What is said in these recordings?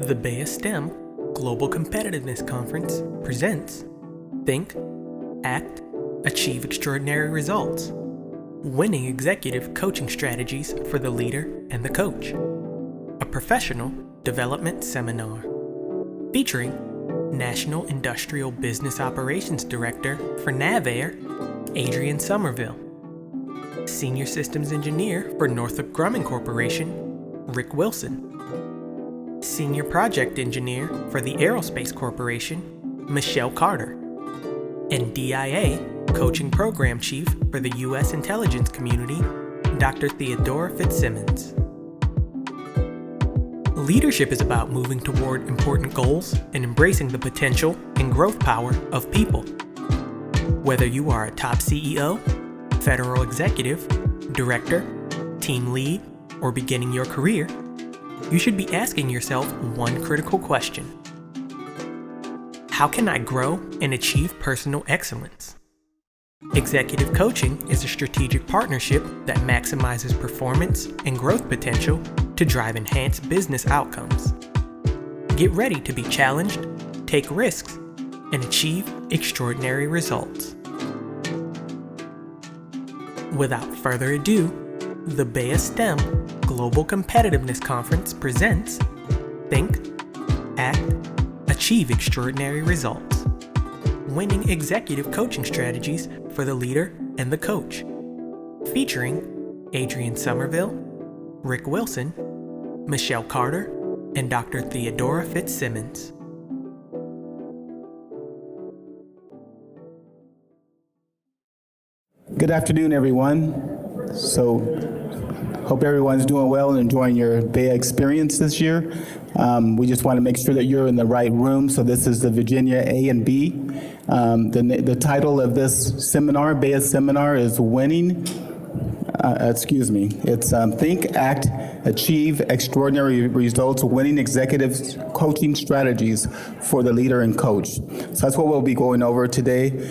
The BEYA STEM Global Competitiveness Conference presents Think, Act, Achieve Extraordinary Results Winning Executive Coaching Strategies for the Leader and the Coach. A professional development seminar featuring National Industrial Business Operations Director for NavAir, Adrian Somerville, Senior Systems Engineer for Northrop Grumman Corporation, Rick Wilson, Senior Project Engineer for the Aerospace Corporation, Michelle Carter, and DIA Coaching Program Chief for the U.S. Intelligence Community, Dr. Theodora Fitzsimmons. Leadership is about moving toward important goals and embracing the potential and growth power of people. Whether you are a top CEO, federal executive, director, team lead, or beginning your career, you should be asking yourself one critical question How can I grow and achieve personal excellence? Executive coaching is a strategic partnership that maximizes performance and growth potential to drive enhanced business outcomes. Get ready to be challenged, take risks, and achieve extraordinary results. Without further ado, the BEYA STEM Global Competitiveness Conference presents Think, Act, Achieve Extraordinary Results Winning Executive Coaching Strategies for the Leader and the Coach, featuring Adrian Somerville, Rick Wilson, Michelle Carter, and Dr. Theodora Fitzsimmons. Good afternoon, everyone. So, hope everyone's doing well and enjoying your BEYA experience this year. Um, we just want to make sure that you're in the right room. So, this is the Virginia A and B. Um, the, the title of this seminar, BEYA seminar, is Winning. Uh, excuse me. It's um, Think, Act, Achieve Extraordinary Results Winning Executive Coaching Strategies for the Leader and Coach. So, that's what we'll be going over today.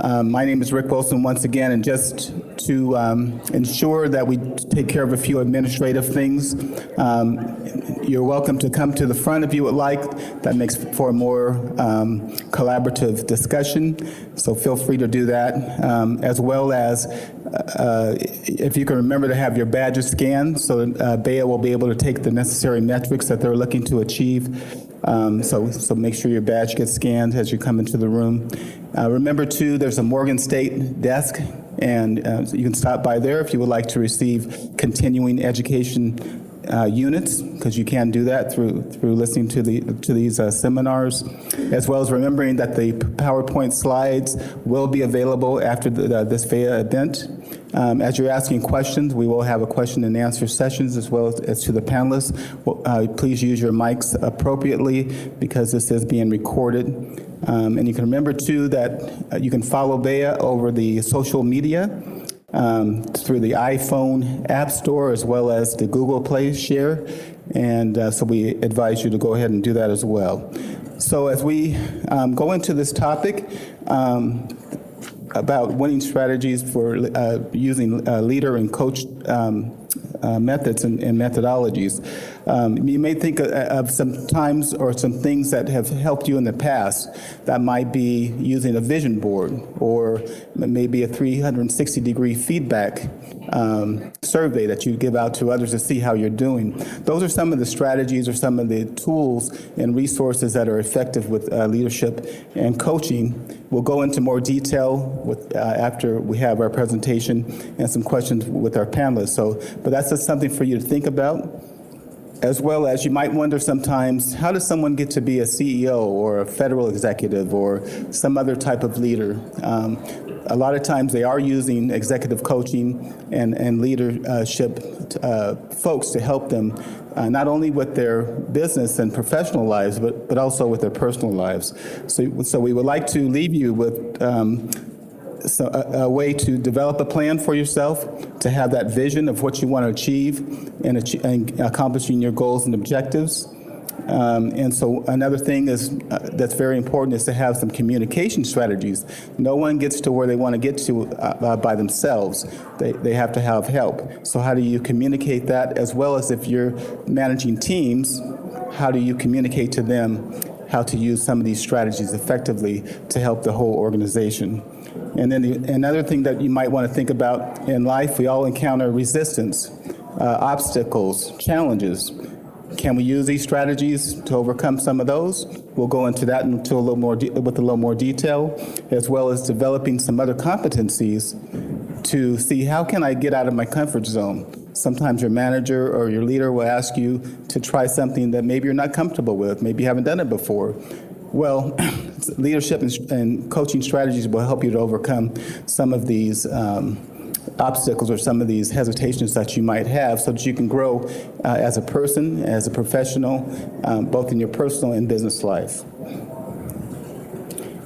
Um, my name is Rick Wilson once again, and just to um, ensure that we take care of a few administrative things, um, you're welcome to come to the front if you would like. That makes for a more um, collaborative discussion, so feel free to do that, um, as well as uh, if you can remember to have your badges scanned, so uh, BEYA will be able to take the necessary metrics that they're looking to achieve um, so, so make sure your badge gets scanned as you come into the room. Uh, remember, too, there's a Morgan State desk, and uh, you can stop by there if you would like to receive continuing education uh, units, because you can do that through through listening to the to these uh, seminars, as well as remembering that the PowerPoint slides will be available after the, this BEYA event. Um, as you're asking questions, we will have a question and answer sessions as well as, as to the panelists. Uh, please use your mics appropriately because this is being recorded. Um, and you can remember too that uh, you can follow BEYA over the social media um, through the iPhone App Store as well as the Google Play Share. And uh, so we advise you to go ahead and do that as well. So as we um, go into this topic, um, about winning strategies for uh, using uh, leader and coach um, uh, methods and, and methodologies. Um, you may think of, of, some times or some things that have helped you in the past. That might be using a vision board or maybe a 360 degree feedback um, survey that you give out to others to see how you're doing. Those are some of the strategies or some of the tools and resources that are effective with uh, leadership and coaching. We'll go into more detail with, uh, after we have our presentation and some questions with our panelists. So, but that's just something for you to think about as well as you might wonder sometimes how does someone get to be a CEO or a federal executive or some other type of leader? Um, a lot of times they are using executive coaching and, and leadership uh, folks to help them uh, not only with their business and professional lives, but, but also with their personal lives. So, so we would like to leave you with um, so a, a, way to develop a plan for yourself, to have that vision of what you want to achieve and, achieve, and accomplishing your goals and objectives. Um, and so another thing is uh, that's very important is to have some communication strategies. No one gets to where they want to get to uh, uh, by themselves. They, they have to have help. So how do you communicate that as well as if you're managing teams, how do you communicate to them how to use some of these strategies effectively to help the whole organization? And then the, another thing that you might want to think about in life, we all encounter resistance, uh, obstacles, challenges. Can we use these strategies to overcome some of those? We'll go into that into a little more de- with a little more detail, as well as developing some other competencies to see how can I get out of my comfort zone. Sometimes your manager or your leader will ask you to try something that maybe you're not comfortable with, maybe you haven't done it before. Well, leadership and, and, coaching strategies will help you to overcome some of these um, obstacles or some of these hesitations that you might have so that you can grow uh, as a person, as a professional, um, both in your personal and business life.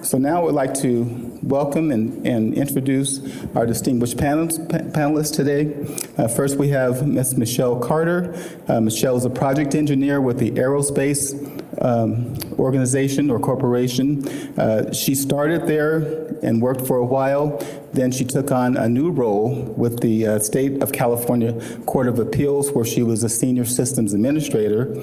So now I would like to welcome and, and introduce our distinguished panels, pa- panelists today. Uh, first, we have Ms. Michelle Carter. Uh, Michelle is a project engineer with the Aerospace um, organization or corporation. Uh, she started there and worked for a while. Then she took on a new role with the uh, State of California Court of Appeals, where she was a senior systems administrator.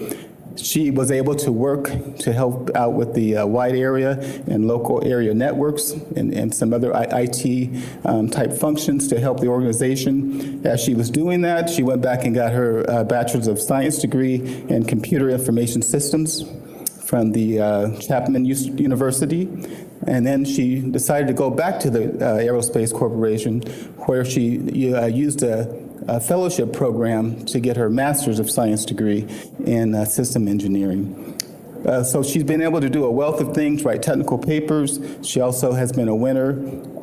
She was able to work to help out with the uh, wide area and local area networks and, and some other IT um, type functions to help the organization. As she was doing that, she went back and got her uh, Bachelor's of Science degree in Computer Information Systems from the uh, Chapman University. And then she decided to go back to the uh, Aerospace Corporation, where she uh, used a, a, fellowship program to get her Master's of Science degree in uh, system engineering. Uh, so she's been able to do a wealth of things, write technical papers. She also has been a winner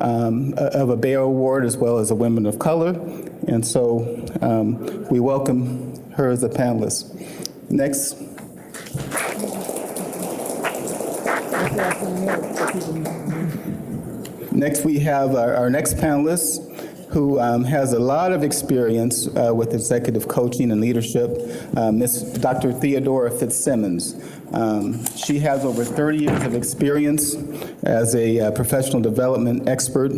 um, of a BEYA Award as well as a Women of Color. And so um, we welcome her as a panelist. Next. Next, we have our, our next panelist who um, has a lot of experience uh, with executive coaching and leadership, uh. Dr. Theodora Fitzsimmons. Um, she has over 30 years of experience as a uh, professional development expert.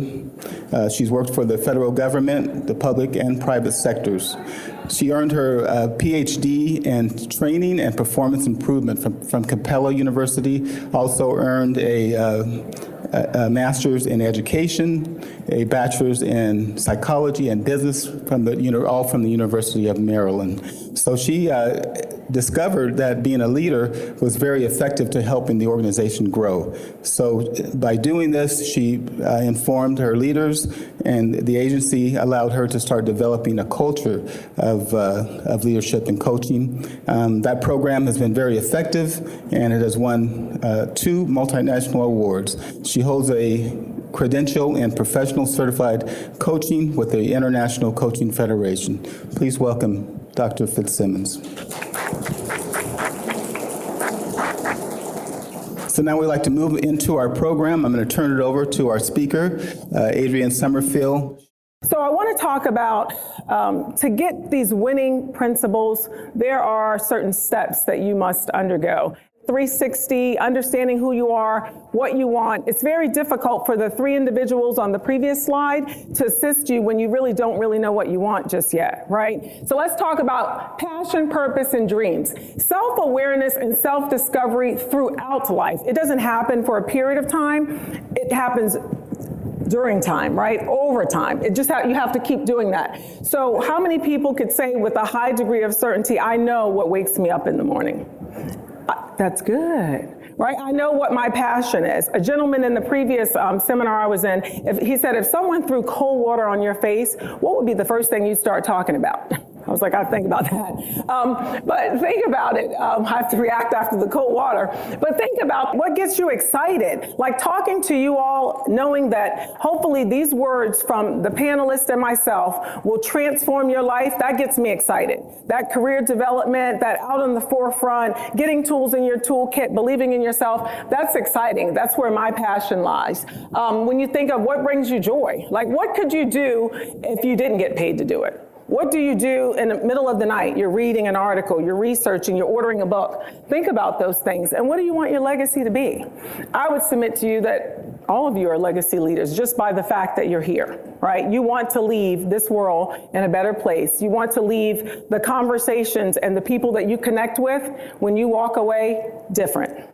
Uh, she's worked for the federal government, the public, and private sectors. She earned her uh, PhD in training and performance improvement from, from Capella University, also earned a uh, a, master's in education, a bachelor's in psychology and business from the, you know, all from the University of Maryland. So she uh, discovered that being a leader was very effective to helping the organization grow. So by doing this, she uh, informed her leaders, and the agency allowed her to start developing a culture of, uh, of leadership and coaching. Um, that program has been very effective, and it has won uh, two multinational awards. She holds a credential in professional certified coaching with the International Coaching Federation. Please welcome Dr. Fitzsimmons. So now we'd like to move into our program. I'm going to turn it over to our speaker, uh, Adrienne Summerfield. So I want to talk about um, to get these winning principles, there are certain steps that you must undergo. 360, understanding who you are, what you want. It's very difficult for the three individuals on the previous slide to assist you when you really don't really know what you want just yet, right? So let's talk about passion, purpose, and dreams. Self awareness and self discovery throughout life. It doesn't happen for a period of time, it happens during time, right? Over time. It just ha- you have to keep doing that. So, how many people could say with a high degree of certainty, I know what wakes me up in the morning? That's good right? I know what my passion is. A gentleman in the previous um, seminar I was in, if, he said, if someone threw cold water on your face, what would be the first thing you'd start talking about? I was like, I think about that. Um, but think about it. Um, I have to react after the cold water. But think about what gets you excited. Like talking to you all, knowing that hopefully these words from the panelists and myself will transform your life. That gets me excited. That career development, that out in the forefront, getting tools in your toolkit, believing in yourself, that's exciting. That's where my passion lies. Um, when you think of what brings you joy, like what could you do if you didn't get paid to do it? What do you do in the middle of the night? You're reading an article, you're researching, you're ordering a book. Think about those things. And what do you want your legacy to be? I would submit to you that all of you are legacy leaders just by the fact that you're here, right? You want to leave this world in a better place. You want to leave the conversations and the people that you connect with when you walk away different.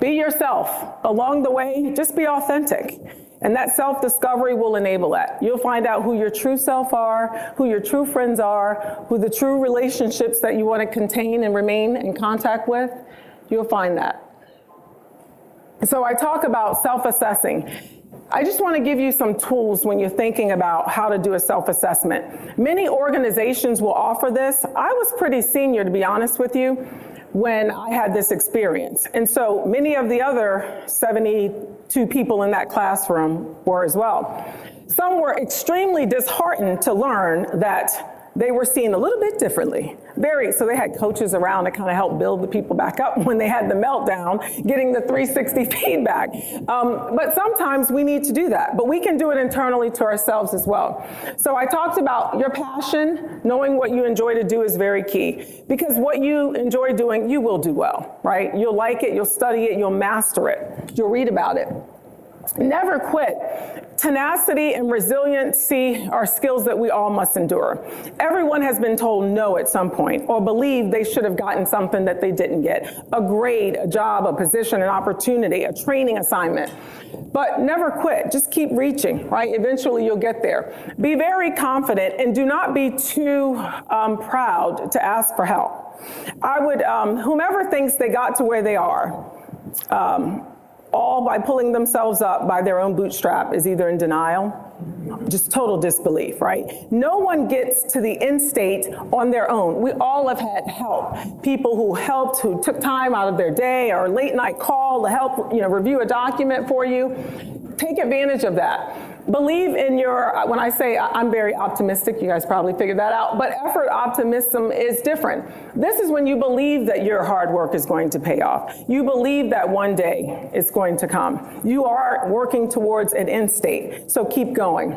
Be yourself. Along the way, just be authentic. And that self discovery will enable that. You'll find out who your true self are, who your true friends are, who the true relationships that you want to contain and remain in contact with. You'll find that. So I talk about self assessing. I just want to give you some tools when you're thinking about how to do a self assessment. Many organizations will offer this. I was pretty senior, to be honest with you, when I had this experience. And so many of the other 72 people in that classroom were as well. Some were extremely disheartened to learn that they were seen a little bit differently. Very, so they had coaches around to kind of help build the people back up when they had the meltdown, getting the 360 feedback. Um, but sometimes we need to do that, but we can do it internally to ourselves as well. So I talked about your passion, knowing what you enjoy to do is very key because what you enjoy doing, you will do well, right? You'll like it, you'll study it, you'll master it, you'll read about it. Never quit. Tenacity and resiliency are skills that we all must endure. Everyone has been told no at some point or believed they should have gotten something that they didn't get a grade, a job, a position, an opportunity, a training assignment. But never quit. Just keep reaching, right? Eventually you'll get there. Be very confident and do not be too um, proud to ask for help. I would, um, whomever thinks they got to where they are, um, all by pulling themselves up by their own bootstrap is either in denial, just total disbelief, right? No one gets to the end state on their own. We all have had help. People who helped, who took time out of their day or late night call to help, you know, review a document for you. Take advantage of that believe in your, when I say I'm very optimistic, you guys probably figured that out, but effort optimism is different. This is when you believe that your hard work is going to pay off. You believe that one day it's going to come. You are working towards an end state, so keep going.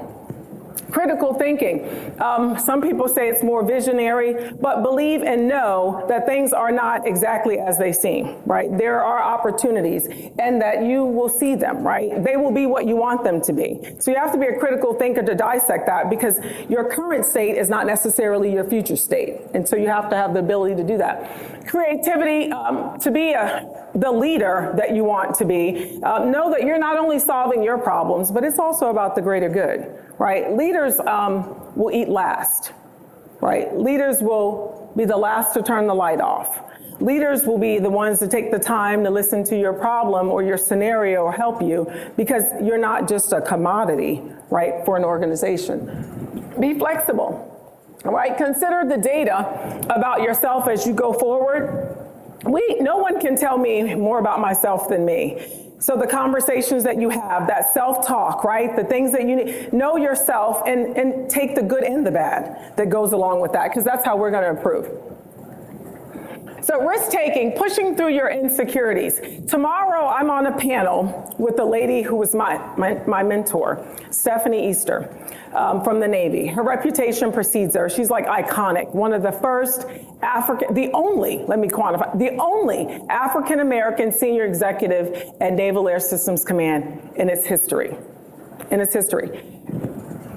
Critical thinking. Um, some people say it's more visionary, but believe and know that things are not exactly as they seem, right? There are opportunities and that you will see them, right? They will be what you want them to be. So you have to be a critical thinker to dissect that because your current state is not necessarily your future state. And so you have to have the ability to do that. Creativity, um, to be a, the leader that you want to be, uh, know that you're not only solving your problems, but it's also about the greater good right? Leaders um, will eat last, right? Leaders will be the last to turn the light off. Leaders will be the ones to take the time to listen to your problem or your scenario or help you because you're not just a commodity, right, for an organization. Be flexible, right? Consider the data about yourself as you go forward. We, no one can tell me more about myself than me. So the conversations that you have, that self-talk, right? The things that you need, know yourself and, and take the good and the bad that goes along with that, because that's how we're going to improve. So risk taking, pushing through your insecurities. Tomorrow I'm on a panel with the lady who was my, my, my mentor, Stephanie Easter um, from the Navy. Her reputation precedes her. She's like iconic. One of the first African, the only, let me quantify, the only African American senior executive at Naval Air Systems Command in its history. In its history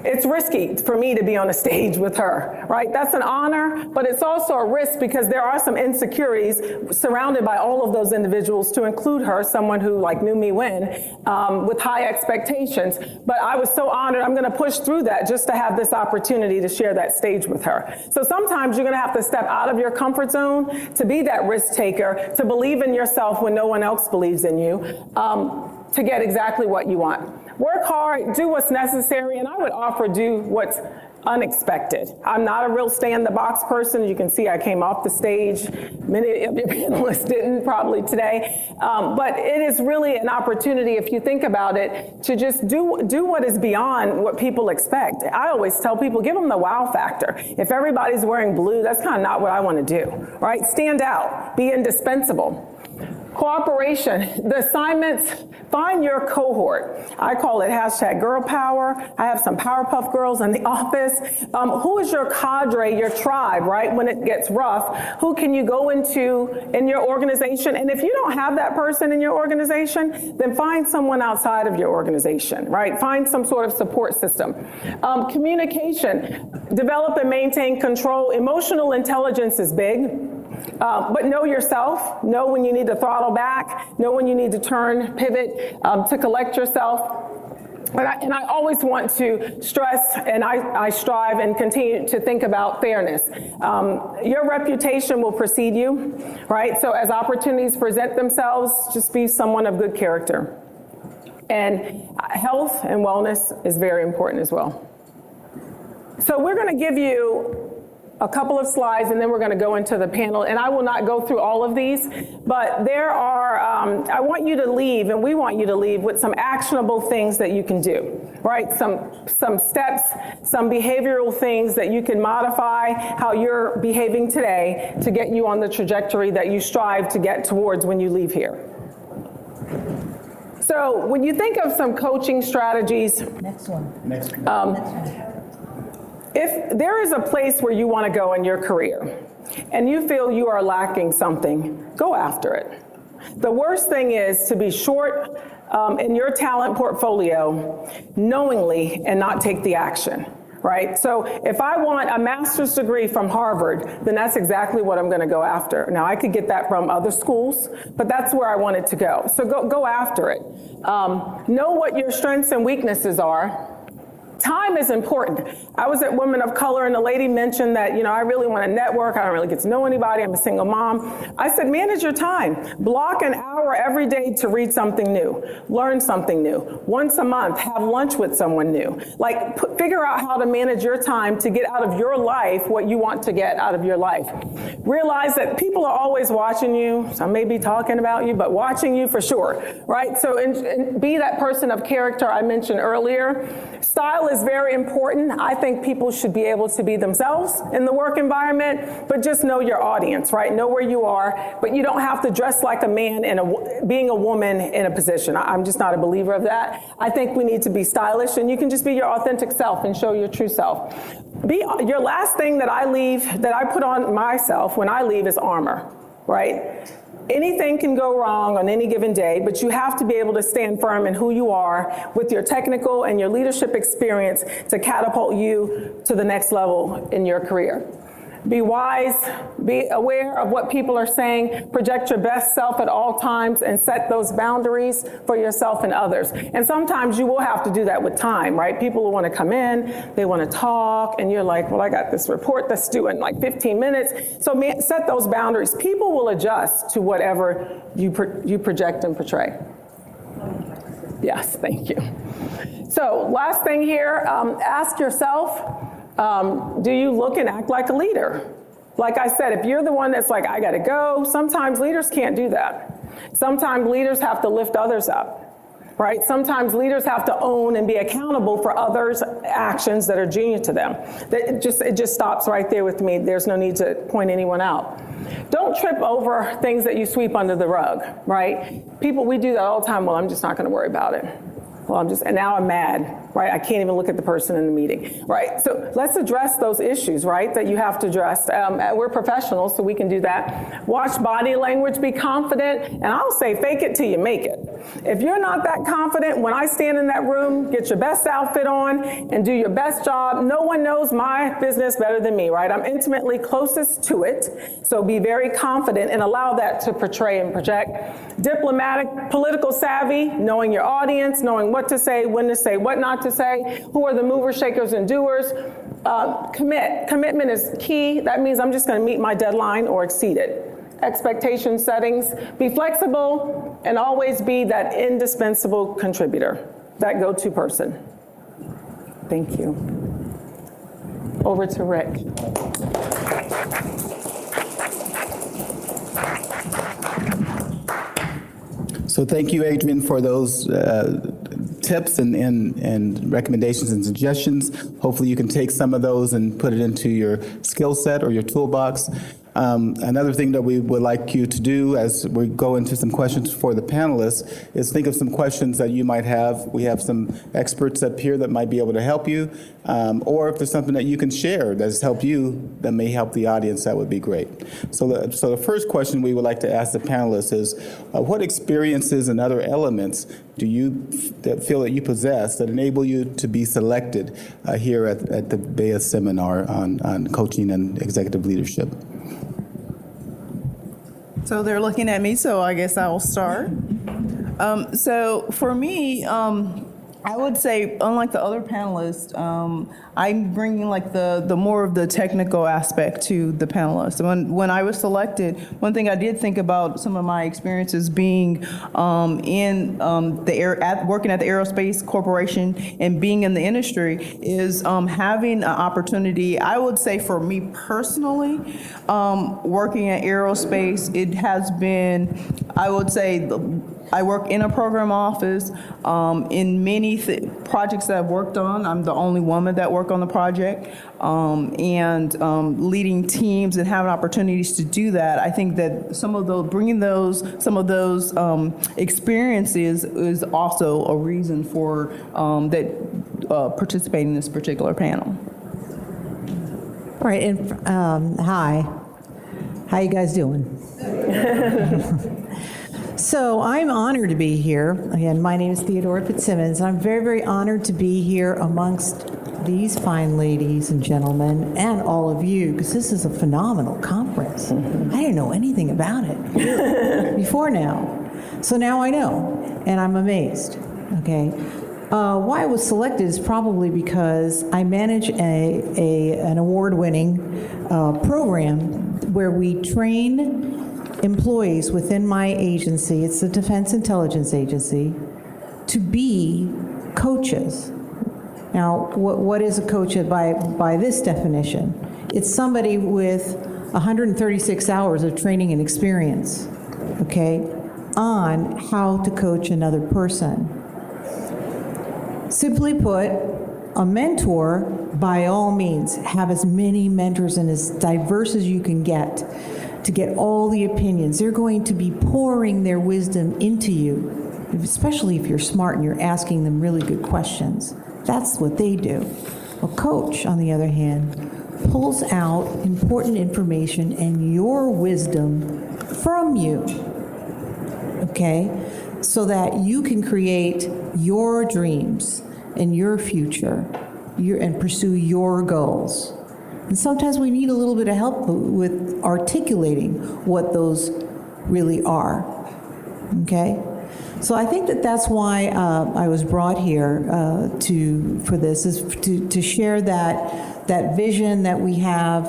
it's risky for me to be on a stage with her, right? That's an honor, but it's also a risk because there are some insecurities surrounded by all of those individuals, to include her, someone who like knew me when, um, with high expectations. But I was so honored. I'm going to push through that just to have this opportunity to share that stage with her. So sometimes you're going to have to step out of your comfort zone to be that risk taker, to believe in yourself when no one else believes in you, um, to get exactly what you want. Work hard, do what's necessary, and I would offer do what's unexpected. I'm not a real stay in the box person. You can see I came off the stage. Many of your panelists didn't probably today. Um, but it is really an opportunity, if you think about it, to just do, do what is beyond what people expect. I always tell people, give them the wow factor. If everybody's wearing blue, that's kind of not what I want to do, right? Stand out, be indispensable. Cooperation, the assignments, find your cohort. I call it hashtag girl power. I have some Powerpuff Girls in the office. Um, who is your cadre, your tribe, right? When it gets rough, who can you go into in your organization? And if you don't have that person in your organization, then find someone outside of your organization, right? Find some sort of support system. Um, communication, develop and maintain control. Emotional intelligence is big. Uh, but know yourself. Know when you need to throttle back. Know when you need to turn, pivot, um, to collect yourself. And I, and I, always want to stress and I, I, strive and continue to think about fairness. Um, your reputation will precede you, right? So as opportunities present themselves, just be someone of good character. And health and wellness is very important as well. So we're going to give you a couple of slides and then we're going to go into the panel. And I will not go through all of these, but there are, um, I want you to leave and we want you to leave with some actionable things that you can do, right? Some, some steps, some behavioral things that you can modify how you're behaving today to get you on the trajectory that you strive to get towards when you leave here. So when you think of some coaching strategies, next one. Next. Um, next one if there is a place where you want to go in your career and you feel you are lacking something, go after it. The worst thing is to be short um, in your talent portfolio knowingly and not take the action right? So if I want a master's degree from Harvard, then that's exactly what I'm going to go after. Now I could get that from other schools, but that's where I wanted to go. So go go after it. Um, know what your strengths and weaknesses are time is important. I was at Women of Color and the lady mentioned that, you know, I really want to network. I don't really get to know anybody. I'm a single mom. I said, manage your time. Block an hour every day to read something new, learn something new. Once a month, have lunch with someone new. Like, figure out how to manage your time to get out of your life what you want to get out of your life. Realize that people are always watching you. Some may be talking about you, but watching you for sure, right? So, and, and be that person of character I mentioned earlier. Style is very important. I think people should be able to be themselves in the work environment, but just know your audience, right? Know where you are, but you don't have to dress like a man and a, being a woman in a position. I'm just not a believer of that. I think we need to be stylish and you can just be your authentic self and show your true self. Be your last thing that I leave, that I put on myself when I leave is armor, right? Anything can go wrong on any given day, but you have to be able to stand firm in who you are with your technical and your leadership experience to catapult you to the next level in your career. Be wise, be aware of what people are saying, project your best self at all times, and set those boundaries for yourself and others. And sometimes you will have to do that with time, right? People will want to come in, they want to talk, and you're like, well, I got this report that's due in like 15 minutes. So set those boundaries. People will adjust to whatever you, pro- you project and portray. Yes, thank you. So, last thing here um, ask yourself um, do you look and act like a leader? Like I said, if you're the one that's like, I gotta go, sometimes leaders can't do that. Sometimes leaders have to lift others up right? Sometimes leaders have to own and be accountable for others' actions that are junior to them. That just it just stops right there with me. There's no need to point anyone out. Don't trip over things that you sweep under the rug, right? People we do that all the time. Well, I'm just not to worry about it. Well, I'm just and now I'm mad right? I can't even look at the person in the meeting, right? So let's address those issues, right, that you have to address. Um, we're professionals, so we can do that. Watch body language, be confident, and I'll say fake it till you make it. If you're not that confident, when I stand in that room, get your best outfit on and do your best job. No one knows my business better than me, right? I'm intimately closest to it, so be very confident and allow that to portray and project. Diplomatic, political savvy, knowing your audience, knowing what to say, when to say, what not to say, who are the movers, shakers, and doers. Uh, commit. Commitment is key. That means I'm just going to meet my deadline or exceed it. Expectation settings. Be flexible and always be that indispensable contributor, that go to person. Thank you. Over to Rick. So thank you, Adrian, for those uh, tips and, and, and recommendations and suggestions. Hopefully you can take some of those and put it into your skill set or your toolbox. Um, another thing that we would like you to do as we go into some questions for the panelists is think of some questions that you might have. We have some experts up here that might be able to help you. Um, or if there's something that you can share that has helped you that may help the audience, that would be great. So the, so the first question we would like to ask the panelists is uh, what experiences and other elements do you f- that feel that you possess that enable you to be selected uh, here at, at the BEYA seminar on, on coaching and executive leadership? So they're looking at me, so I guess I will start. Um, so for me, um, I would say, unlike the other panelists, um, I'm bringing like the, the more of the technical aspect to the panelists. When, when I was selected, one thing I did think about some of my experiences being um, in um, the air, at, working at the Aerospace Corporation and being in the industry is um, having an opportunity, I would say for me personally, um, working at aerospace, it has been, I would say, the, I work in a program office. Um, in many th- projects that I've worked on, I'm the only woman that work on the project. Um, and um, leading teams and having opportunities to do that, I think that some of those, bringing those, some of those um, experiences is also a reason for um, that uh, participating in this particular panel. All right, and um, hi, how you guys doing? so I'm honored to be here. Again, my name is Theodora Fitzsimmons. and I'm very, very honored to be here amongst these fine ladies and gentlemen, and all of you, because this is a phenomenal conference. I didn't know anything about it before now, so now I know, and I'm amazed. Okay. Uh, why I was selected is probably because I manage a, a an award-winning uh, program where we train employees within my agency. It's the Defense Intelligence Agency to be coaches. Now, what, what is a coach by by this definition? It's somebody with 136 hours of training and experience. Okay, on how to coach another person. Simply put, a mentor, by all means, have as many mentors and as diverse as you can get to get all the opinions. They're going to be pouring their wisdom into you, especially if you're smart and you're asking them really good questions. That's what they do. A coach, on the other hand, pulls out important information and your wisdom from you. Okay? So that you can create your dreams and your future your, and pursue your goals. And sometimes we need a little bit of help with articulating what those really are. Okay? So I think that that's why uh, I was brought here uh, to for this is to, to share that that vision that we have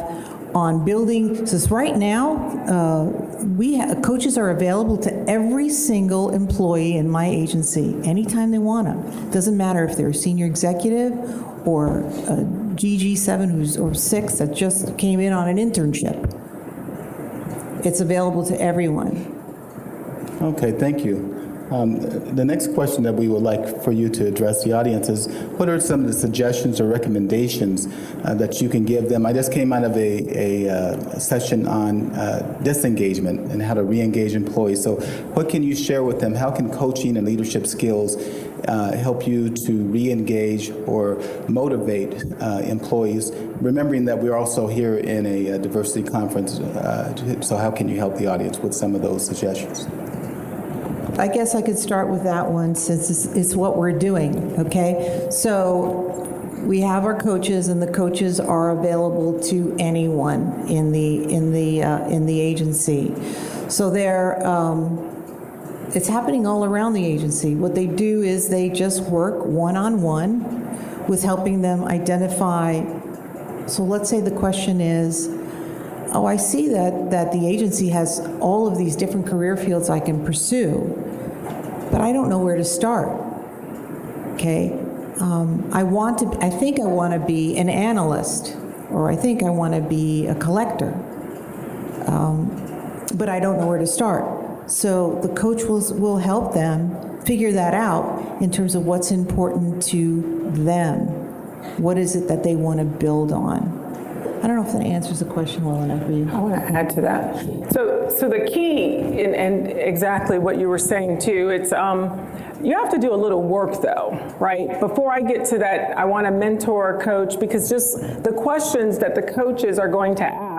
on building. So right now, uh, we ha- coaches are available to every single employee in my agency anytime they want them. Doesn't matter if they're a senior executive or a GG7 who's or six that just came in on an internship. It's available to everyone. Okay, thank you. Um, the next question that we would like for you to address the audience is what are some of the suggestions or recommendations uh, that you can give them? I just came out of a, a, uh, session on uh, disengagement and how to re engage employees. So, what can you share with them? How can coaching and leadership skills uh, help you to re-engage or motivate uh, employees, remembering that we're also here in a, a diversity conference. Uh, so how can you help the audience with some of those suggestions? I guess I could start with that one since it's, it's what we're doing, okay? So we have our coaches and the coaches are available to anyone in the in the uh, in the agency so they're um, it's happening all around the agency what they do is they just work one-on-one with helping them identify so let's say the question is oh, I see that, that the agency has all of these different career fields I can pursue, but I don't know where to start. Okay? Um, I want to, I think I want to be an analyst, or I think I want to be a collector, um, but I don't know where to start. So the coach will, will help them figure that out in terms of what's important to them. What is it that they want to build on? I don't know if that answers the question well enough for you. I want to add to that. So, so the key, and, and exactly what you were saying too, it's um, you have to do a little work though, right? Before I get to that, I want to mentor coach because just the questions that the coaches are going to ask,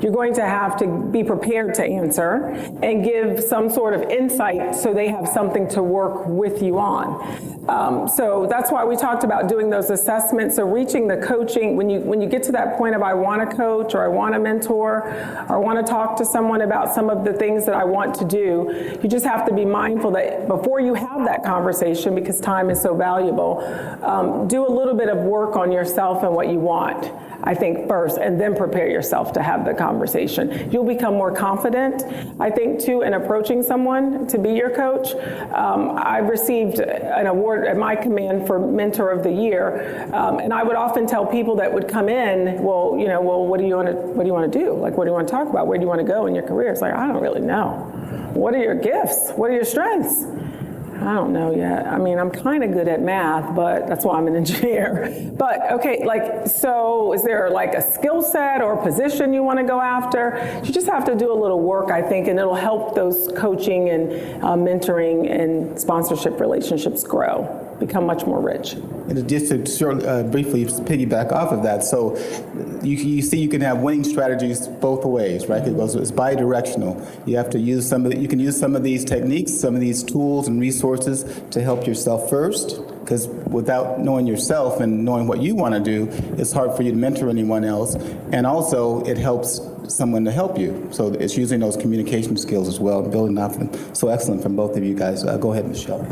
you're going to have to be prepared to answer and give some sort of insight so they have something to work with you on. Um, so that's why we talked about doing those assessments. So reaching the coaching when you when you get to that point of I want to coach or I want to mentor or I want to talk to someone about some of the things that I want to do, you just have to be mindful that before you have that conversation, because time is so valuable, um, do a little bit of work on yourself and what you want. I think, first, and then prepare yourself to have the conversation. You'll become more confident, I think, too, in approaching someone to be your coach. Um, I've received an award at my command for Mentor of the Year, um, and I would often tell people that would come in, well, you know, well, what do you want to, what do you want to do? Like, what do you want to talk about? Where do you want to go in your career? It's like, I don't really know. What are your gifts? What are your strengths? I don't know yet. I mean, I'm kind of good at math, but that's why I'm an engineer. But okay, like, so is there like a skill set or position you want to go after? You just have to do a little work, I think, and it'll help those coaching and uh, mentoring and sponsorship relationships grow become much more rich. And just to short, uh, briefly piggyback off of that, so you, you see you can have winning strategies both ways, right? It goes, it's bi-directional. You have to use some of the, you can use some of these techniques, some of these tools and resources to help yourself first, because without knowing yourself and knowing what you want to do, it's hard for you to mentor anyone else. And also, it helps someone to help you. So it's using those communication skills as well, building off them. So excellent from both of you guys. Uh, go ahead, Michelle.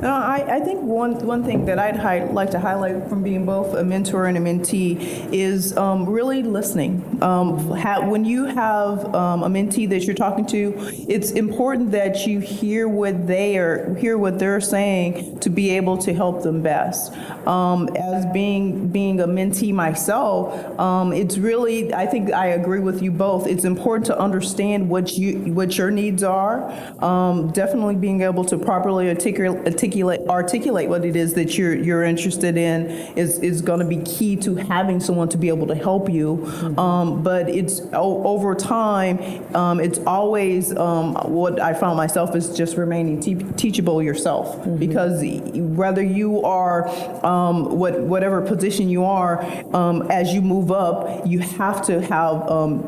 No, I, I think one, one thing that I'd hi- like to highlight from being both a mentor and a mentee is um, really listening. Um, ha- when you have um, a mentee that you're talking to, it's important that you hear what they are, hear what they're saying to be able to help them best. Um, as being being a mentee myself, um, it's really I think I agree with you both. It's important to understand what you what your needs are. Um, definitely being able to properly articulate articulate articulate what it is that you're you're interested in is is going to be key to having someone to be able to help you. Um, but it's o- over time, um, it's always um, what I found myself is just remaining te- teachable yourself because whether you are um, what whatever position you are, um, as you move up, you have to have um,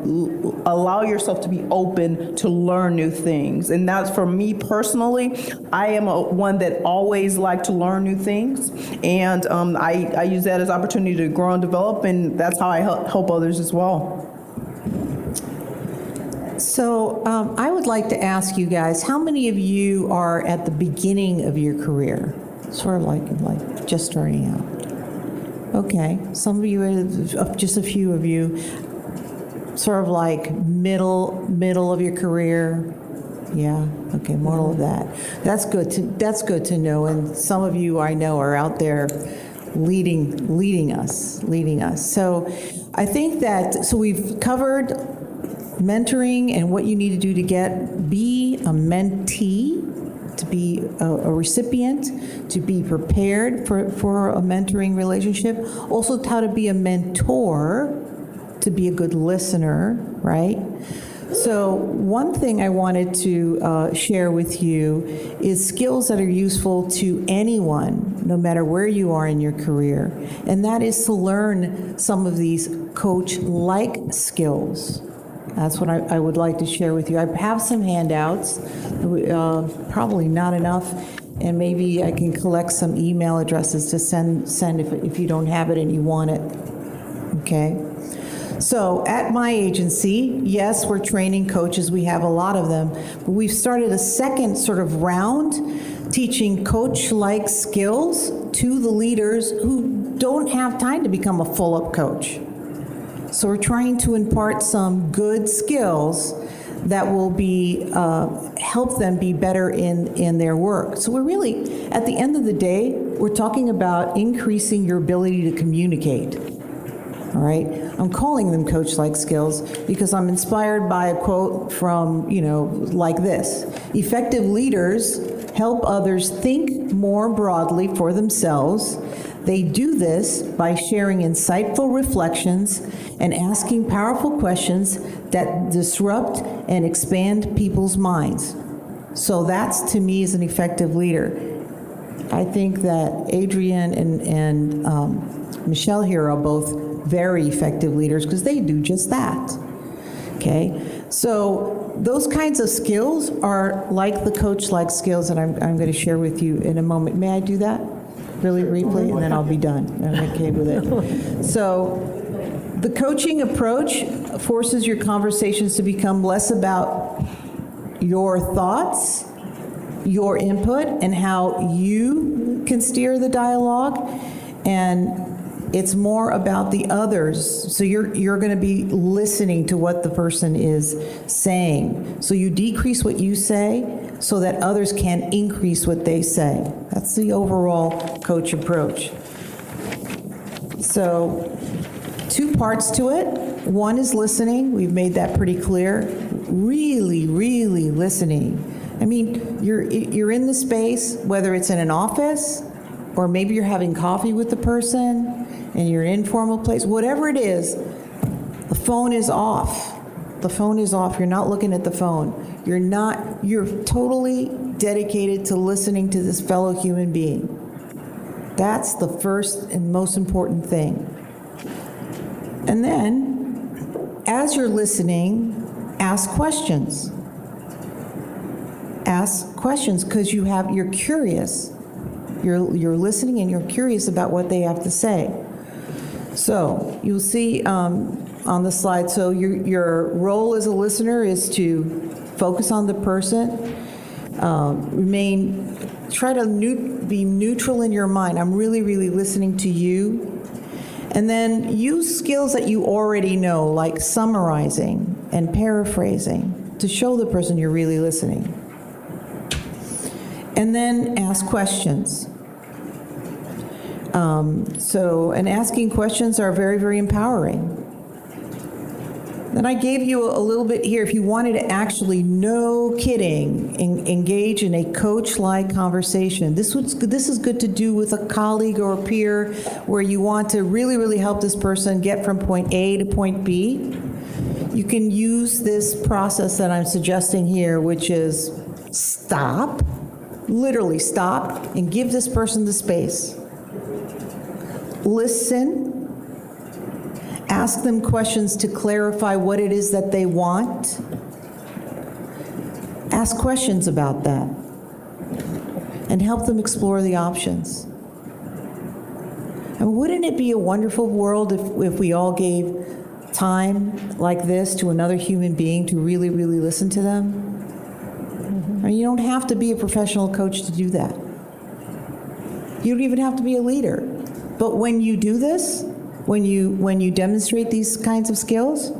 allow yourself to be open to learn new things, and that's for me personally. I am a, one that always like to learn new things, and um, I, I use that as opportunity to grow and develop, and that's how I help, others as well. So um, I would like to ask you guys, how many of you are at the beginning of your career? Sort of like, like just starting out. Okay, some of you, uh, just a few of you, sort of like middle, middle of your career. Yeah, okay, more of that. That's good to, that's good to know. And some of you I know are out there leading, leading us, leading us. So I think that, so we've covered mentoring and what you need to do to get be a mentee to be a, a recipient to be prepared for, for a mentoring relationship also how to be a mentor to be a good listener right so one thing i wanted to uh, share with you is skills that are useful to anyone no matter where you are in your career and that is to learn some of these coach like skills that's what I, I would like to share with you. I have some handouts, uh, probably not enough, and maybe I can collect some email addresses to send, send if, if you don't have it and you want it. Okay? So at my agency, yes, we're training coaches. We have a lot of them. But we've started a second sort of round teaching coach like skills to the leaders who don't have time to become a full up coach. So we're trying to impart some good skills that will be uh, help them be better in in their work. So we're really at the end of the day, we're talking about increasing your ability to communicate. All right, I'm calling them coach-like skills because I'm inspired by a quote from you know like this: "Effective leaders help others think more broadly for themselves." They do this by sharing insightful reflections and asking powerful questions that disrupt and expand people's minds. So that's to me is an effective leader. I think that Adrienne and, and um, Michelle here are both very effective leaders because they do just that. Okay? So those kinds of skills are like the coach-like skills that I'm, I'm going to share with you in a moment. May I do that? Really briefly, and then I'll be done. I'm okay with it. So the coaching approach forces your conversations to become less about your thoughts, your input, and how you can steer the dialogue, and it's more about the others. So you're you're going to be listening to what the person is saying. So you decrease what you say so that others can increase what they say. That's the overall coach approach. So two parts to it. One is listening. We've made that pretty clear. Really, really listening. I mean, you're you're in the space, whether it's in an office or maybe you're having coffee with the person in your informal place, whatever it is, the phone is off. The phone is off. You're not looking at the phone. You're not, you're totally dedicated to listening to this fellow human being. That's the first and most important thing. And then, as you're listening, ask questions. Ask questions because you have, you're curious. You're, you're listening and you're curious about what they have to say. So you'll see um, on the slide, so your, your role as a listener is to focus on the person, um, remain, try to be neutral in your mind. I'm really, really listening to you. And then use skills that you already know, like summarizing and paraphrasing, to show the person you're really listening. And then ask questions. Um, so, and asking questions are very, very empowering. Then I gave you a little bit here if you wanted to actually, no kidding, en- engage in a coach like conversation. This, this is good to do with a colleague or a peer where you want to really, really help this person get from point A to point B. You can use this process that I'm suggesting here, which is stop, literally stop, and give this person the space listen, ask them questions to clarify what it is that they want. Ask questions about that and help them explore the options. And wouldn't it be a wonderful world if, if we all gave time like this to another human being to really, really listen to them? Mm-hmm. I mean, you don't have to be a professional coach to do that. You don't even have to be a leader. But when you do this, when you when you demonstrate these kinds of skills,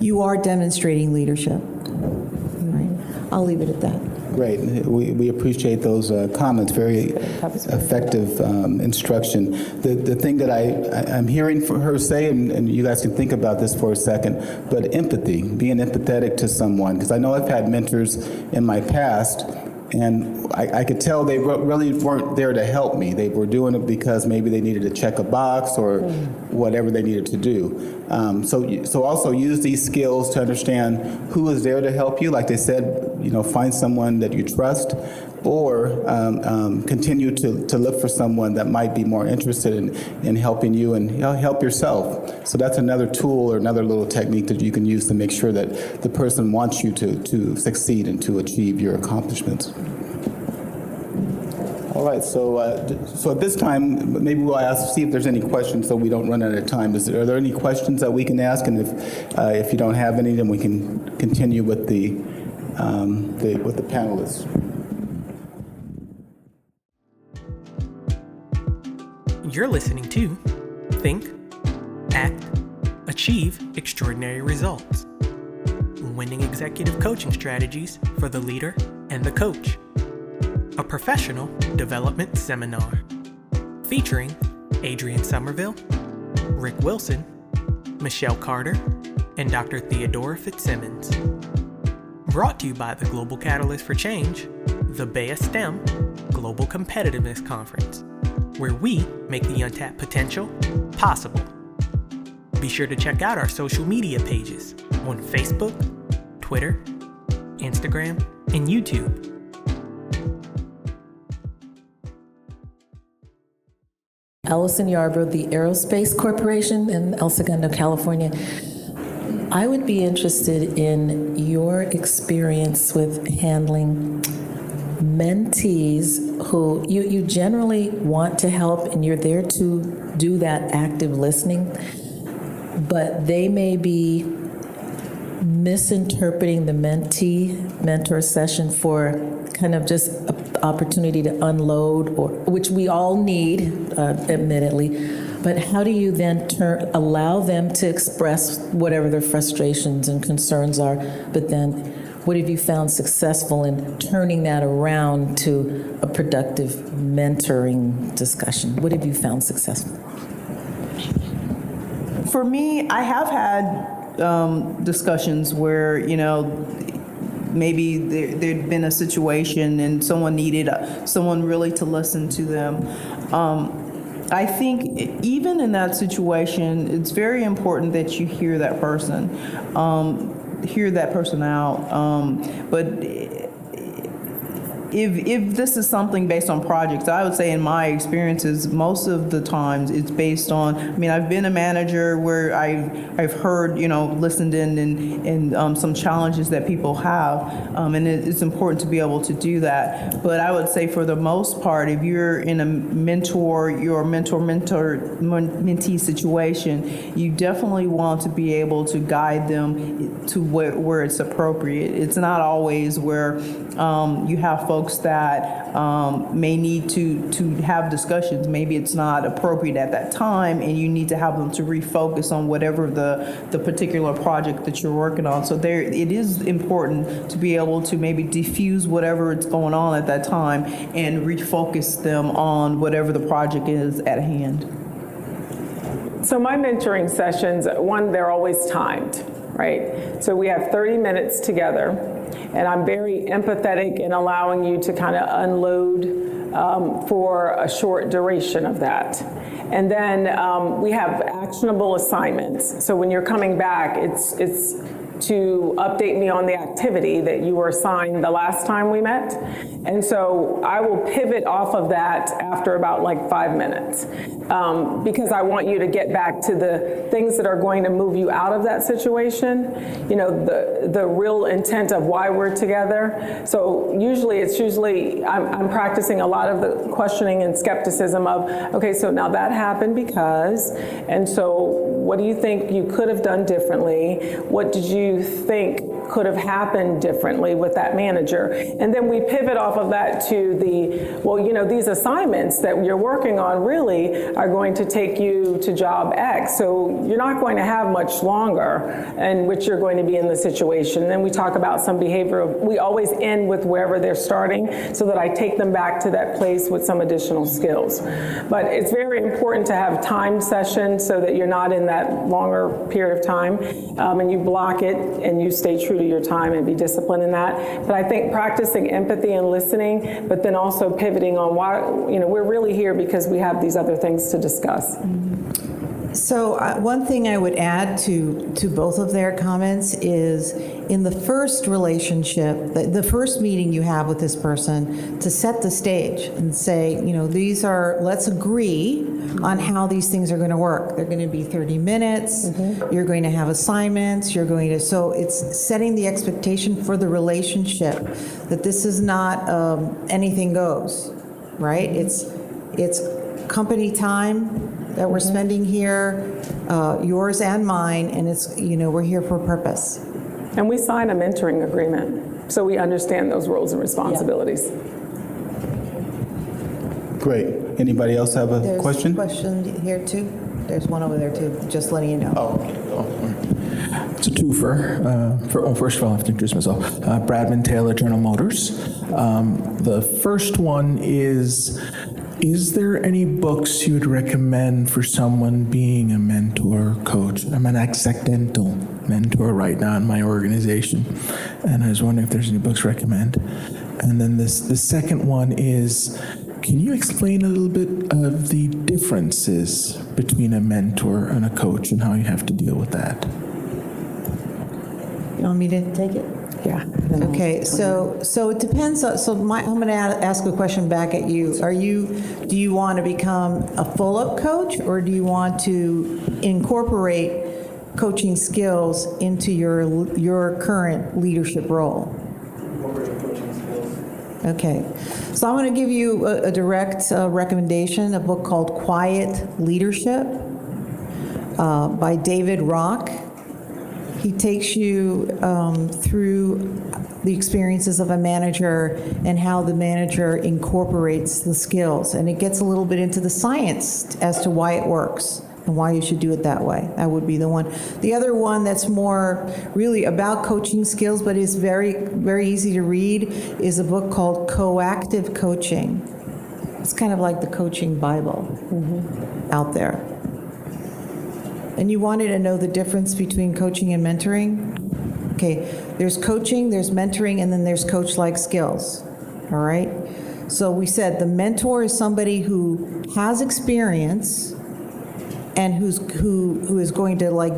you are demonstrating leadership. Right? I'll leave it at that. Great. We, we appreciate those uh, comments. Very effective um, instruction. The, the thing that I, I, am hearing from her say, and, and you guys can think about this for a second, but empathy, being empathetic to someone. Because I know I've had mentors in my past and I, I, could tell they really weren't there to help me. They were doing it because maybe they needed to check a box or whatever they needed to do. Um, so, so also use these skills to understand who is there to help you. Like they said, you know, find someone that you trust, or um, um, continue to, to look for someone that might be more interested in, in helping you and help yourself. So that's another tool or another little technique that you can use to make sure that the person wants you to, to succeed and to achieve your accomplishments. All right, so uh, so at this time, maybe we'll ask, see if there's any questions, so we don't run out of time. Is there, are there any questions that we can ask? And if uh, if you don't have any, then we can continue with the, um, the with the panelists. You're listening to Think, Act, Achieve Extraordinary Results Winning Executive Coaching Strategies for the Leader and the Coach, a professional development seminar featuring Adrian Somerville, Rick Wilson, Michelle Carter, and Dr. Theodora Fitzsimmons. Brought to you by the Global Catalyst for Change, the BEYA STEM Global Competitiveness Conference where we make the untapped potential possible. Be sure to check out our social media pages on Facebook, Twitter, Instagram, and YouTube. Allison Yarbrough, the Aerospace Corporation in El Segundo, California. I would be interested in your experience with handling mentees who you, you generally want to help and you're there to do that active listening, but they may be misinterpreting the mentee mentor session for kind of just an opportunity to unload or which we all need uh, admittedly but how do you then turn allow them to express whatever their frustrations and concerns are but then what have you found successful in turning that around to a productive mentoring discussion? What have you found successful? For me, I have had um, discussions where, you know, maybe there, there'd been a situation and someone needed uh, someone really to listen to them. Um, I think even in that situation, it's very important that you hear that person, um, hear that person out. Um, but if, if this is something based on projects, I would say in my experiences, most of the times it's based on, I mean, I've been a manager where I, I've heard, you know, listened in and, and um, some challenges that people have. Um, and it, it's important to be able to do that. But I would say for the most part, if you're in a mentor, your mentor, mentor, mentee situation, you definitely want to be able to guide them to where, where it's appropriate. It's not always where um, you have folks that um, may need to, to have discussions. Maybe it's not appropriate at that time, and you need to have them to refocus on whatever the, the particular project that you're working on. So there, it is important to be able to maybe diffuse whatever is going on at that time and refocus them on whatever the project is at hand. So my mentoring sessions, one, they're always timed, right? So we have 30 minutes together, and I'm very empathetic in allowing you to kind of unload um, for a short duration of that. And then um, we have actionable assignments. So when you're coming back, it's it's to update me on the activity that you were assigned the last time we met. And so I will pivot off of that after about like five minutes um, because I want you to get back to the things that are going to move you out of that situation, you know, the, the real intent of why we're together. So usually it's usually, I'm, I'm practicing a lot of the questioning and skepticism of, okay, so now that happened because, and so what do you think you could have done differently? What did you think could have happened differently with that manager. And then we pivot off of that to the, well, you know, these assignments that you're working on really are going to take you to job X. So you're not going to have much longer in which you're going to be in the situation. And then we talk about some behavior. We always end with wherever they're starting so that I take them back to that place with some additional skills. But it's very important to have timed sessions so that you're not in that longer period of time um, and you block it and you stay true your time and be disciplined in that. But I think practicing empathy and listening, but then also pivoting on why, you know, we're really here because we have these other things to discuss. So uh, one thing I would add to to both of their comments is in the first relationship, the, the first meeting you have with this person, to set the stage and say, you know, these are let's agree on how these things are going to work. They're going to be 30 minutes. Mm-hmm. You're going to have assignments. You're going to so it's setting the expectation for the relationship that this is not um, anything goes, right? It's it's company time that we're spending here, uh, yours and mine, and it's, you know, we're here for a purpose. And we sign a mentoring agreement, so we understand those roles and responsibilities. Great. Anybody else have a There's question? a question here too. There's one over there too, just letting you know. Oh, okay. Oh, all right. It's a twofer. Uh, for, oh, first of all, I have to introduce myself. Uh, Bradman Taylor, General Motors. Um, the first one is Is there any books you would recommend for someone being a mentor coach? I'm an accidental mentor right now in my organization, and I was wondering if there's any books recommend. And then this, the second one is Can you explain a little bit of the differences between a mentor and a coach and how you have to deal with that? You want me to take it? Yeah. Okay, so, so it depends, on- so my, I'm going to ask a question back at you. Are you, do you want to become a full-up coach, or do you want to incorporate coaching skills into your, your current leadership role? Okay, so I'm going to give you a, a direct uh, recommendation, a book called Quiet Leadership uh, by David Rock. He takes you um, through the experiences of a manager and how the manager incorporates the skills. And it gets a little bit into the science as to why it works and why you should do it that way. That would be the one. The other one that's more really about coaching skills, but is very, very easy to read, is a book called Coactive Coaching. It's kind of like the coaching Bible mm-hmm. out there. And you wanted to know the difference between coaching and mentoring? Okay, there's coaching, there's mentoring, and then there's coach like skills. All right? So we said the mentor is somebody who has experience and who's who who is going to like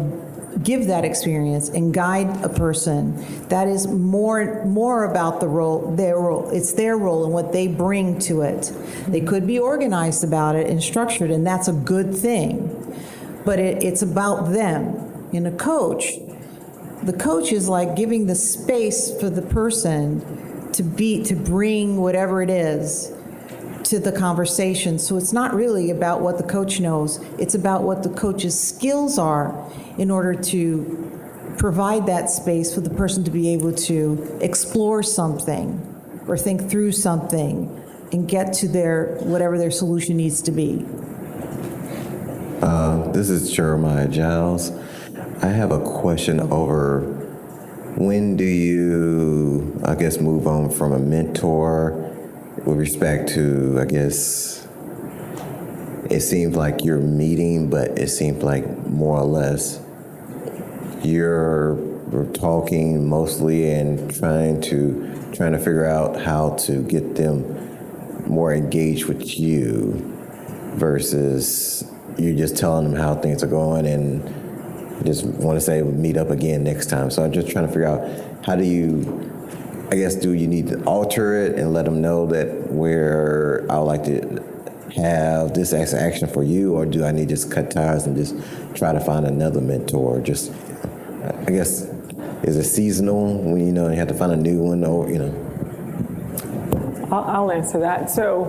give that experience and guide a person that is more more about the role their role it's their role and what they bring to it. They could be organized about it and structured and that's a good thing but it, it's about them. In a coach the coach is like giving the space for the person to be to bring whatever it is to the conversation. So it's not really about what the coach knows, it's about what the coach's skills are in order to provide that space for the person to be able to explore something or think through something and get to their whatever their solution needs to be. Uh, this is Jeremiah Giles. I have a question over when do you, I guess, move on from a mentor with respect to, I guess, it seems like you're meeting, but it seems like more or less you're talking mostly and trying to trying to figure out how to get them more engaged with you versus you just telling them how things are going and just want to say meet up again next time. So I'm just trying to figure out how do you I guess, do you need to alter it and let them know that where I would like to have this as action for you, or do I need to just cut ties and just try to find another mentor? Just, I guess, is it seasonal when you know you have to find a new one, or you know? I'll, I'll answer that. So,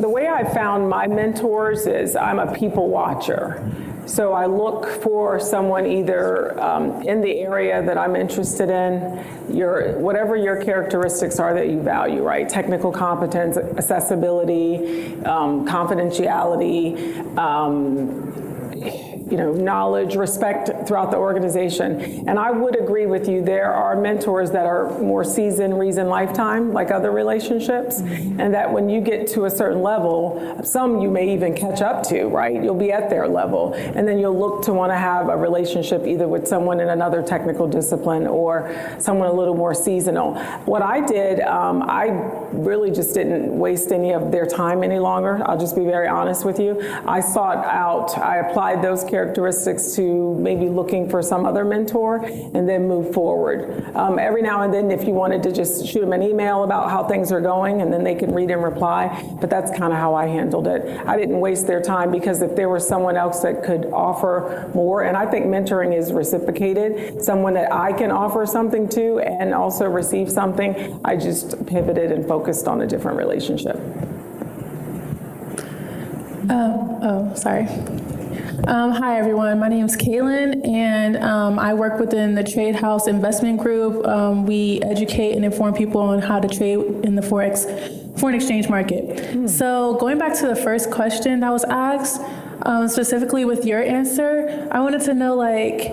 the way I found my mentors is I'm a people watcher. So I look for someone either um, in the area that I'm interested in, your whatever your characteristics are that you value, right? Technical competence, accessibility, um, confidentiality. Um, you know, knowledge, respect throughout the organization. And I would agree with you, there are mentors that are more seasoned, reason lifetime, like other relationships, mm-hmm. and that when you get to a certain level, some you may even catch up to, right? You'll be at their level. And then you'll look to want to have a relationship either with someone in another technical discipline or someone a little more seasonal. What I did, um, I really just didn't waste any of their time any longer. I'll just be very honest with you. I sought out, I applied those characteristics to maybe looking for some other mentor and then move forward. Um, every now and then, if you wanted to just shoot them an email about how things are going and then they can read and reply, but that's kind of how I handled it. I didn't waste their time because if there was someone else that could offer more, and I think mentoring is reciprocated, someone that I can offer something to and also receive something, I just pivoted and focused on a different relationship. Uh, oh, sorry. Um, hi, everyone. My name is Kaylin, and um, I work within the Trade House Investment Group. Um, we educate and inform people on how to trade in the forex foreign exchange market. Hmm. So, going back to the first question that was asked, um, specifically with your answer, I wanted to know like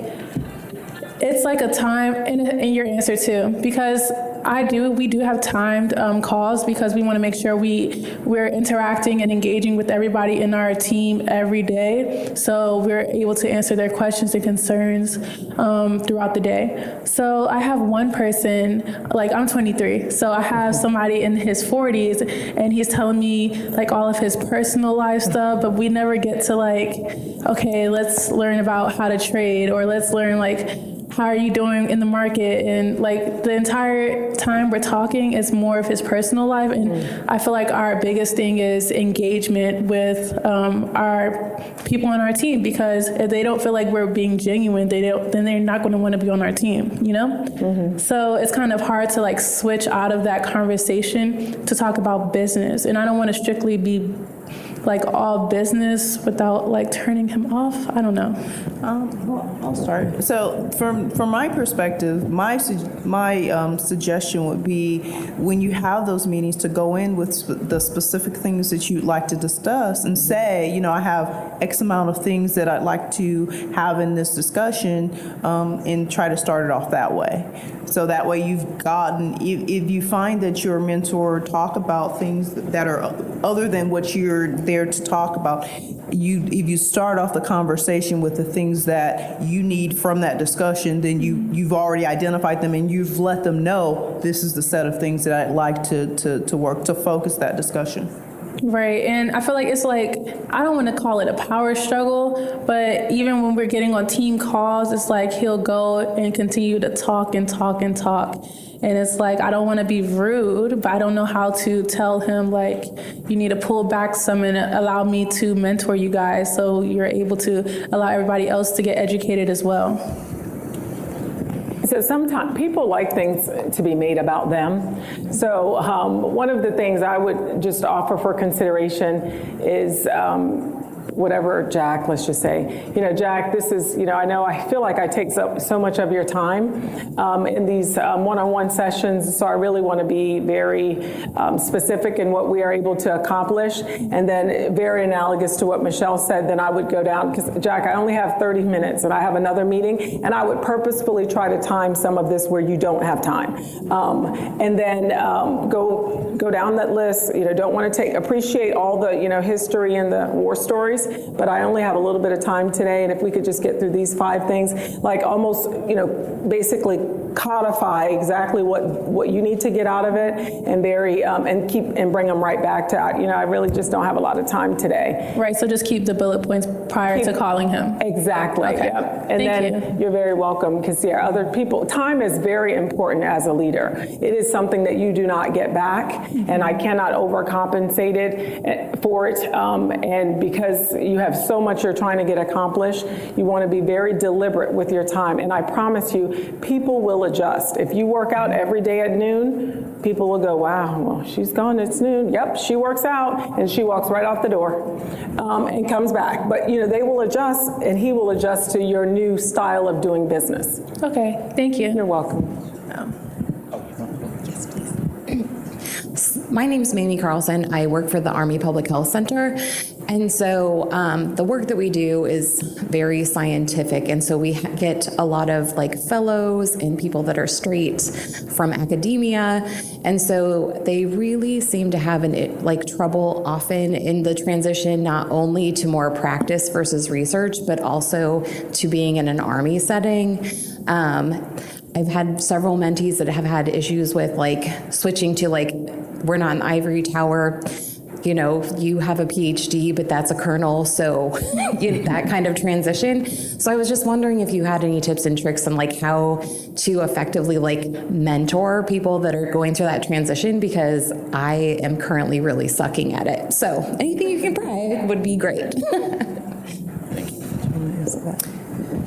it's like a time in, in your answer too, because I do. We do have timed um, calls because we want to make sure we we're interacting and engaging with everybody in our team every day, so we're able to answer their questions and concerns um, throughout the day. So I have one person, like I'm 23, so I have somebody in his 40s, and he's telling me like all of his personal life stuff, but we never get to like, okay, let's learn about how to trade or let's learn like how are you doing in the market? And like the entire time we're talking is more of his personal life. And i feel like our biggest thing is engagement with um, our people on our team because if they don't feel like we're being genuine they don't then they're not going to want to be on our team you know? So it's kind of hard to like switch out of that conversation to talk about business. And i don't want to strictly be like all business without like turning him off i don't know Um, well, I'll start. So, from from my perspective, my my um, suggestion would be when you have those meetings to go in with sp- the specific things that you'd like to discuss and say, you know, I have X amount of things that I'd like to have in this discussion, um, and try to start it off that way. So that way, you've gotten if, if you find that your mentor talk about things that are other than what you're there to talk about, you if you start off the conversation with the things that you need from that discussion, then you you've already identified them and you've let them know this is the set of things that I'd like to to, to work to focus that discussion. Right, and I feel like it's like I don't want to call it a power struggle, but even when we're getting on team calls, it's like he'll go and continue to talk and talk and talk, and it's like I don't want to be rude, but I don't know how to tell him like you need to pull back some and allow me to mentor you guys, so you're able to allow everybody else to get educated as well. So sometimes people like things to be made about them. So um, one of the things I would just offer for consideration is um, whatever Jack, let's just say, you know, Jack, this is, you know, I know I feel like I take so, so much of your time um, in these um, one-on-one sessions, so I really want to be very um, specific in what we are able to accomplish, and then very analogous to what Michelle said, then I would go down, because Jack, I only have 30 minutes, and I have another meeting, and I would purposefully try to time some of this where you don't have time. Um, and then um, go, go down that list, you know, don't want to take, appreciate all the, you know, history and the war stories, but I only have a little bit of time today, and if we could just get through these five things, like almost, you know, basically codify exactly what, what you need to get out of it, and very, um, and keep, and bring them right back to, you know, I really just don't have a lot of time today. Right, so just keep the bullet points prior to calling him. Exactly. Okay. Yep. And Thank then you. you're very welcome because yeah, other people. Time is very important as a leader. It is something that you do not get back, and I cannot overcompensate it eh, for it. Um, and because you have so much you're trying to get accomplished, you want to be very deliberate with your time. And I promise you, people will adjust. If you work out every day at noon, people will go, "Wow, well, she's gone. It's noon. Yep, she works out, and she walks right out the door, um, and comes back." But you know, they will adjust, and he will adjust to your new style of doing business. Okay, thank you. You're welcome. My name's Mamie Carlson. I work for the Army Public Health Center. And so um, the work that we do is very scientific. And so we get a lot of like fellows and people that are straight from academia. And so they really seem to have an like trouble often in the transition, not only to more practice versus research, but also to being in an Army setting. Um, I've had several mentees that have had issues with like switching to like, we're not an ivory tower. You know, you have a PhD, but that's a colonel. So you that kind of transition. So I was just wondering if you had any tips and tricks on like how to effectively like mentor people that are going through that transition because I am currently really sucking at it. So anything you can provide would be great.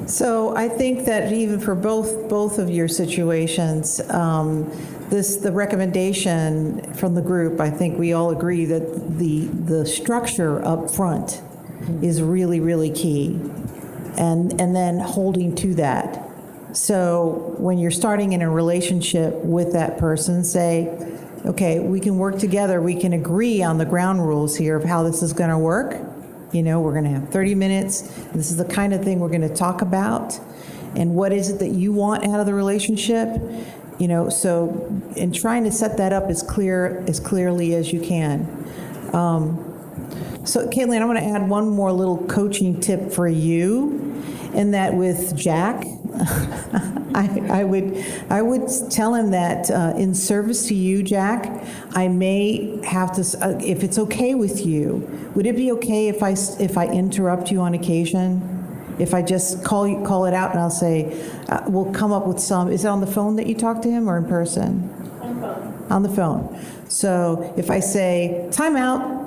So I think that even for both, both of your situations, um, this, the recommendation from the group, I think we all agree that the, the structure up front is really, really key. And, and then holding to that. So when you're starting in a relationship with that person, say, okay, we can work together, we can agree on the ground rules here of how this is going to work. You know, we're going to have 30 minutes. This is the kind of thing we're going to talk about. And what is it that you want out of the relationship? You know, so in trying to set that up as clear as clearly as you can. Um, so, Caitlin, I'm going to add one more little coaching tip for you, and that with Jack, I, I would I would tell him that uh, in service to you, Jack, I may have to. Uh, if it's okay with you, would it be okay if I if I interrupt you on occasion? If I just call you call it out and I'll say, uh, we'll come up with some. Is it on the phone that you talk to him or in person? On the phone. On the phone. So if I say time out,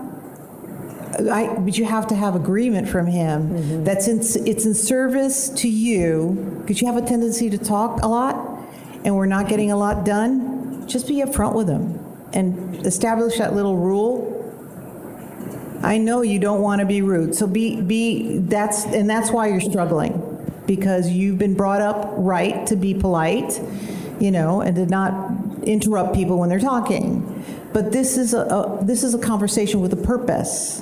I, but you have to have agreement from him that's in, it's in service to you, because you have a tendency to talk a lot, and we're not getting a lot done. Just be upfront with him and establish that little rule. I know you don't want to be rude, so be, be, that's, and that's why you're struggling, because you've been brought up right to be polite, you know, and to not interrupt people when they're talking. But this is a, a this is a conversation with a purpose.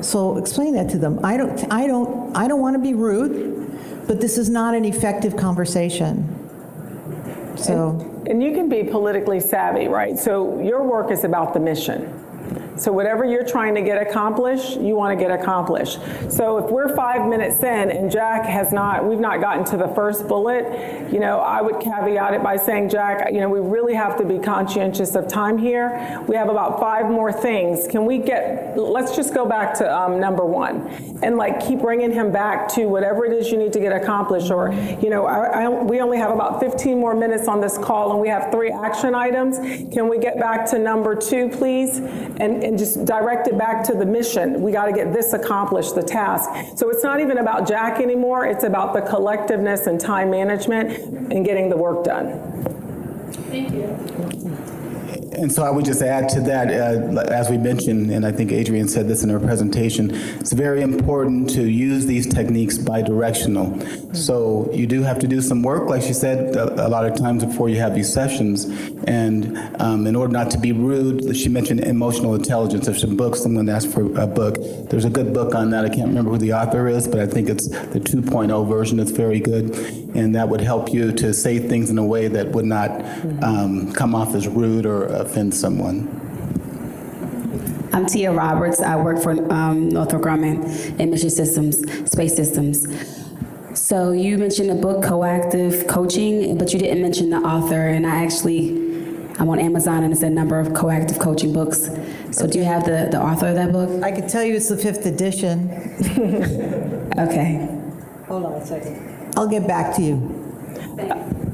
So explain that to them. I don't, I don't, I don't want to be rude, but this is not an effective conversation. So, And you can be politically savvy, right? So your work is about the mission. So whatever you're trying to get accomplished, you want to get accomplished. So if we're five minutes in and Jack has not, we've not gotten to the first bullet, you know, I would caveat it by saying, Jack, you know, we really have to be conscientious of time here. We have about five more things. Can we get, let's just go back to um, number one and like keep bringing him back to whatever it is you need to get accomplished. Or, you know, I, I, we only have about 15 more minutes on this call and we have three action items. Can we get back to number two, please? And, and just direct it back to the mission. We got to get this accomplished, the task. So it's not even about Jack anymore. It's about the collectiveness and time management and getting the work done. Thank you. And so I would just add to that, uh, as we mentioned, and I think Adrienne said this in her presentation, it's very important to use these techniques bidirectional. So you do have to do some work, like she said, a, a lot of times before you have these sessions. And um, in order not to be rude, she mentioned emotional intelligence. There's some books, someone asked for a book. There's a good book on that. I can't remember who the author is, but I think it's the 2.0 version. It's very good. And that would help you to say things in a way that would not um, come off as rude or offend someone. I'm Tia Roberts. I work for um, Northrop Grumman in Mission Systems, Space Systems. So you mentioned the book Coactive Coaching, but you didn't mention the author. And I actually, I'm on Amazon and it's a number of coactive coaching books. So do you have the, the author of that book? I can tell you it's the fifth edition. Okay. Hold on a second. I'll get back to you.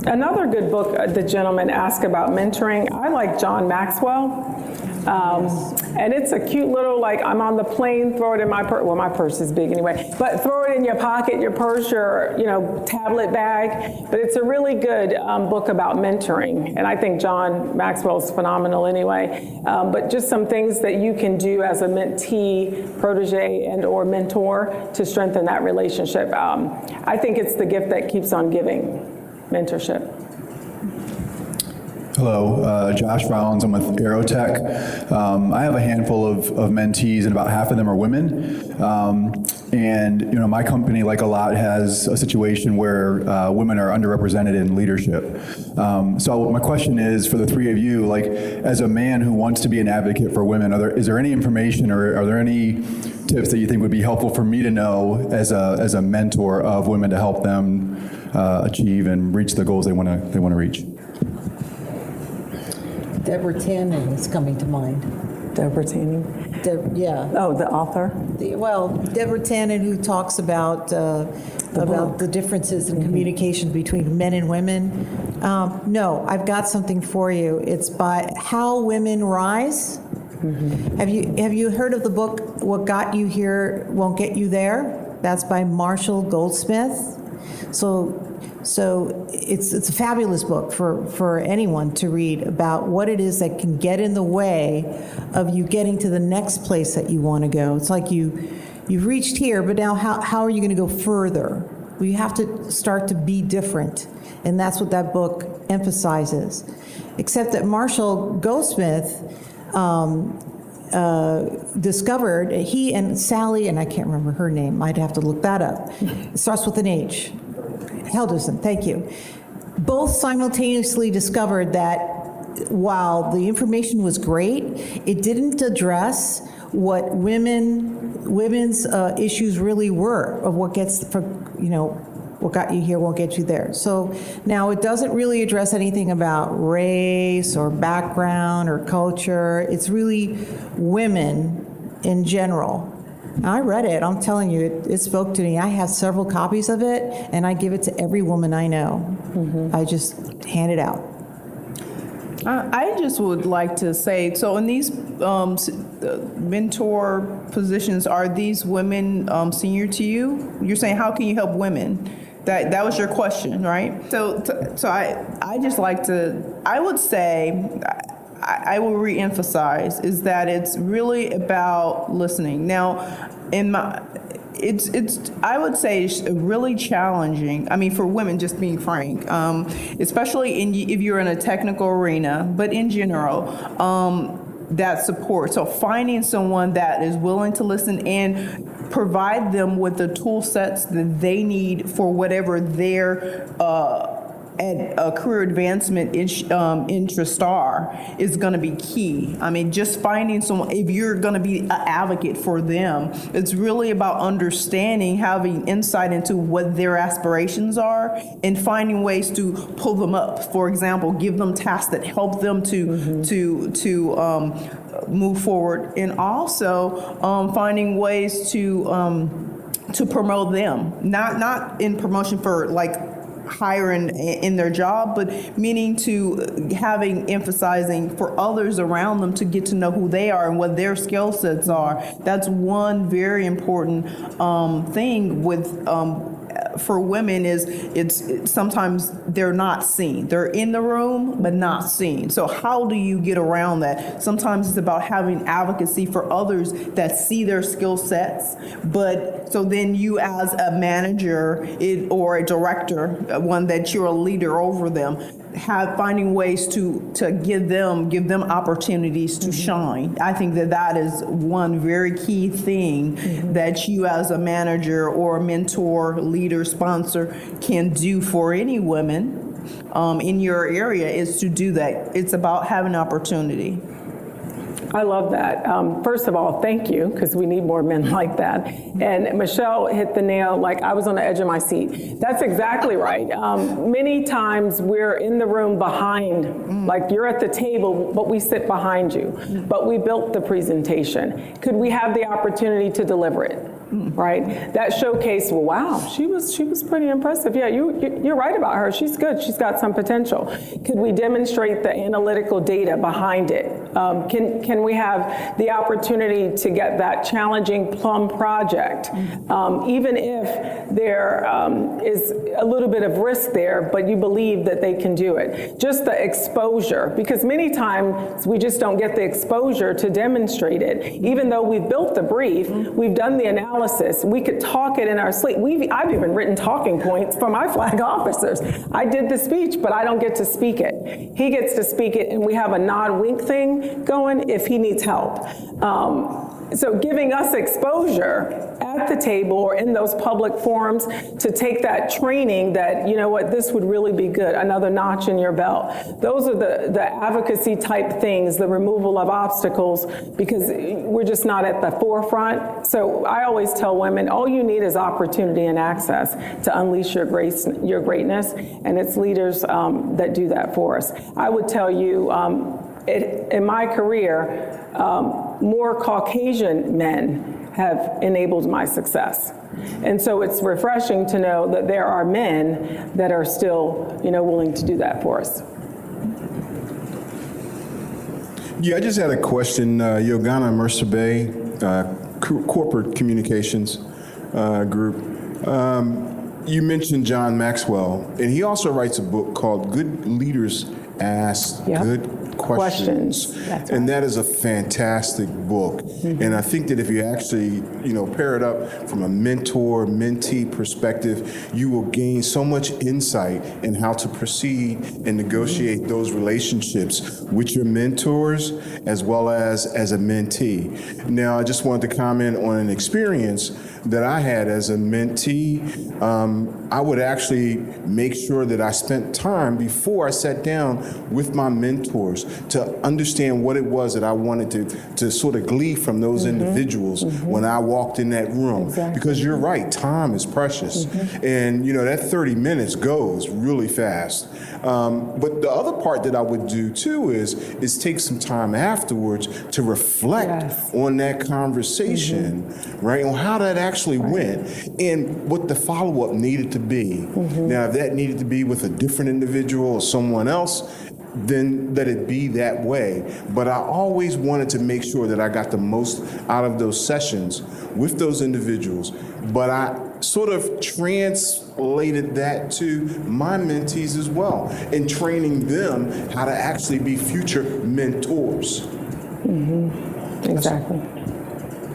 Another good book uh, the gentleman asked about mentoring, I like John Maxwell. Um, and it's a cute little, like, I'm on the plane, throw it in my purse. Well, my purse is big anyway, but throw it in your pocket, your purse, your, you know, tablet bag. But it's a really good um, book about mentoring. And I think John Maxwell is phenomenal anyway. Um, but just some things that you can do as a mentee, protege, and or mentor to strengthen that relationship. Um, I think it's the gift that keeps on giving, mentorship. Hello, uh, Josh Rollins. I'm with Aerotech. Um, I have a handful of, of mentees, and about half of them are women. Um, and you know, my company, like a lot, has a situation where uh, women are underrepresented in leadership. Um, so my question is, for the three of you, like as a man who wants to be an advocate for women, are there, is there any information or are there any tips that you think would be helpful for me to know as a as a mentor of women to help them uh, achieve and reach the goals they want to they want to reach? Deborah Tannen is coming to mind. Deborah Tannen? Deb- yeah. Oh, the author? The- Well, Deborah Tannen, who talks about, uh, about the differences in communication between men and women. Um, No, I've got something for you. It's by How Women Rise. Have you, have you heard of the book, What Got You Here Won't Get You There? That's by Marshall Goldsmith. So, so it's, it's a fabulous book for, for anyone to read about what it is that can get in the way of you getting to the next place that you want to go. It's like you, you've reached here, but now how, how are you going to go further? Well, you have to start to be different. And that's what that book emphasizes. Except that Marshall Goldsmith um, uh, discovered, he and Sally, and I can't remember her name, I'd have to look that up. It starts with an H. Helgesen, thank you. both simultaneously discovered that while the information was great, it didn't address what women, women's uh, issues really were, of what gets, for, you know, what got you here won't get you there. So now it doesn't really address anything about race or background or culture. It's really women in general. I read it. I'm telling you, it, it spoke to me. I have several copies of it, and I give it to every woman I know. I just hand it out. I I just would like to say, so in these um, uh, mentor positions, are these women um, senior to you? You're saying, how can you help women? That, that was your question, right? So, so I, I just like to, I would say, I, will reemphasize, is that it's really about listening. Now, in my, it's it's I would say it's really challenging. I mean, for women, just being frank, um, especially in if you're in a technical arena, but in general. Um, that support. So finding someone that is willing to listen and provide them with the tool sets that they need for whatever their uh, and a career advancement in- um, interest are is going to be key. I mean, just finding someone, if you're going to be an advocate for them, it's really about understanding, having insight into what their aspirations are, and finding ways to pull them up. For example, give them tasks that help them to to to um, move forward, and also um, finding ways to. Um, to promote them, not not in promotion for like hiring in their job, but meaning to having emphasizing for others around them to get to know who they are and what their skill sets are. That's one very important um, thing with. Um, for women is it's, sometimes they're not seen. They're in the room but not seen. So how do you get around that? Sometimes it's about having advocacy for others that see their skill sets but so then you as a manager it, or a director uh, one that you're a leader over them have finding ways to to give them give them opportunities to shine. I think that that is one very key thing that you as a manager or a mentor leader sponsor can do for any women um, in your area is to do that. It's about having opportunity I love that. Um, first of all, thank you, because we need more men like that. And Michelle hit the nail like I was on the edge of my seat. That's exactly right. Um, many times we're in the room behind, like you're at the table, but we sit behind you. But we built the presentation. Could we have the opportunity to deliver it? Right, that showcase. Well, wow, she was she was pretty impressive. Yeah, you you're right about her. She's good. She's got some potential. Could we demonstrate the analytical data behind it? Um, can can we have the opportunity to get that challenging plum project, um, even if there um, is a little bit of risk there, but you believe that they can do it? Just the exposure, because many times we just don't get the exposure to demonstrate it. Even though we've built the brief, we've done the analysis, we could talk it in our sleep. We've, I've even written talking points for my flag officers. I did the speech, but I don't get to speak it. He gets to speak it, and we have a nod wink thing going if he needs help. Um, so giving us exposure at the table or in those public forums to take that training that, you know what, this would really be good, another notch in your belt. Those are the, the advocacy type things, the removal of obstacles, because we're just not at the forefront. So I always tell women, all you need is opportunity and access to unleash your grace, your greatness, and it's leaders um, that do that for us. I would tell you, um, it, in my career, um, more Caucasian men have enabled my success. And so it's refreshing to know that there are men that are still, you know, willing to do that for us. Yeah, I just had a question. Uh, Yogana Mercer Bay, uh, co- Corporate Communications uh, Group. Um, you mentioned John Maxwell, and he also writes a book called Good Leaders Ask Yep. Good Questions. Questions. That's And that is a fantastic book. Mm-hmm. And I think that if you actually, you know, pair it up from a mentor, mentee perspective, you will gain so much insight in how to proceed and negotiate those relationships with your mentors as well as as a mentee. Now, I just wanted to comment on an experience that I had as a mentee, um, I would actually make sure that I spent time before I sat down with my mentors to understand what it was that I wanted to, to sort of glean from those mm-hmm. individuals mm-hmm. when I walked in that room. Because you're right, time is precious. Mm-hmm. And, you know, that 30 minutes goes really fast. Um, but the other part that I would do too is, is take some time afterwards to reflect on that conversation, right? On how that actually went and what the follow up needed to be. Now, if that needed to be with a different individual or someone else, then let it be that way. But I always wanted to make sure that I got the most out of those sessions with those individuals. But I sort of translated that to my mentees as well and training them how to actually be future mentors. Mm-hmm. Exactly.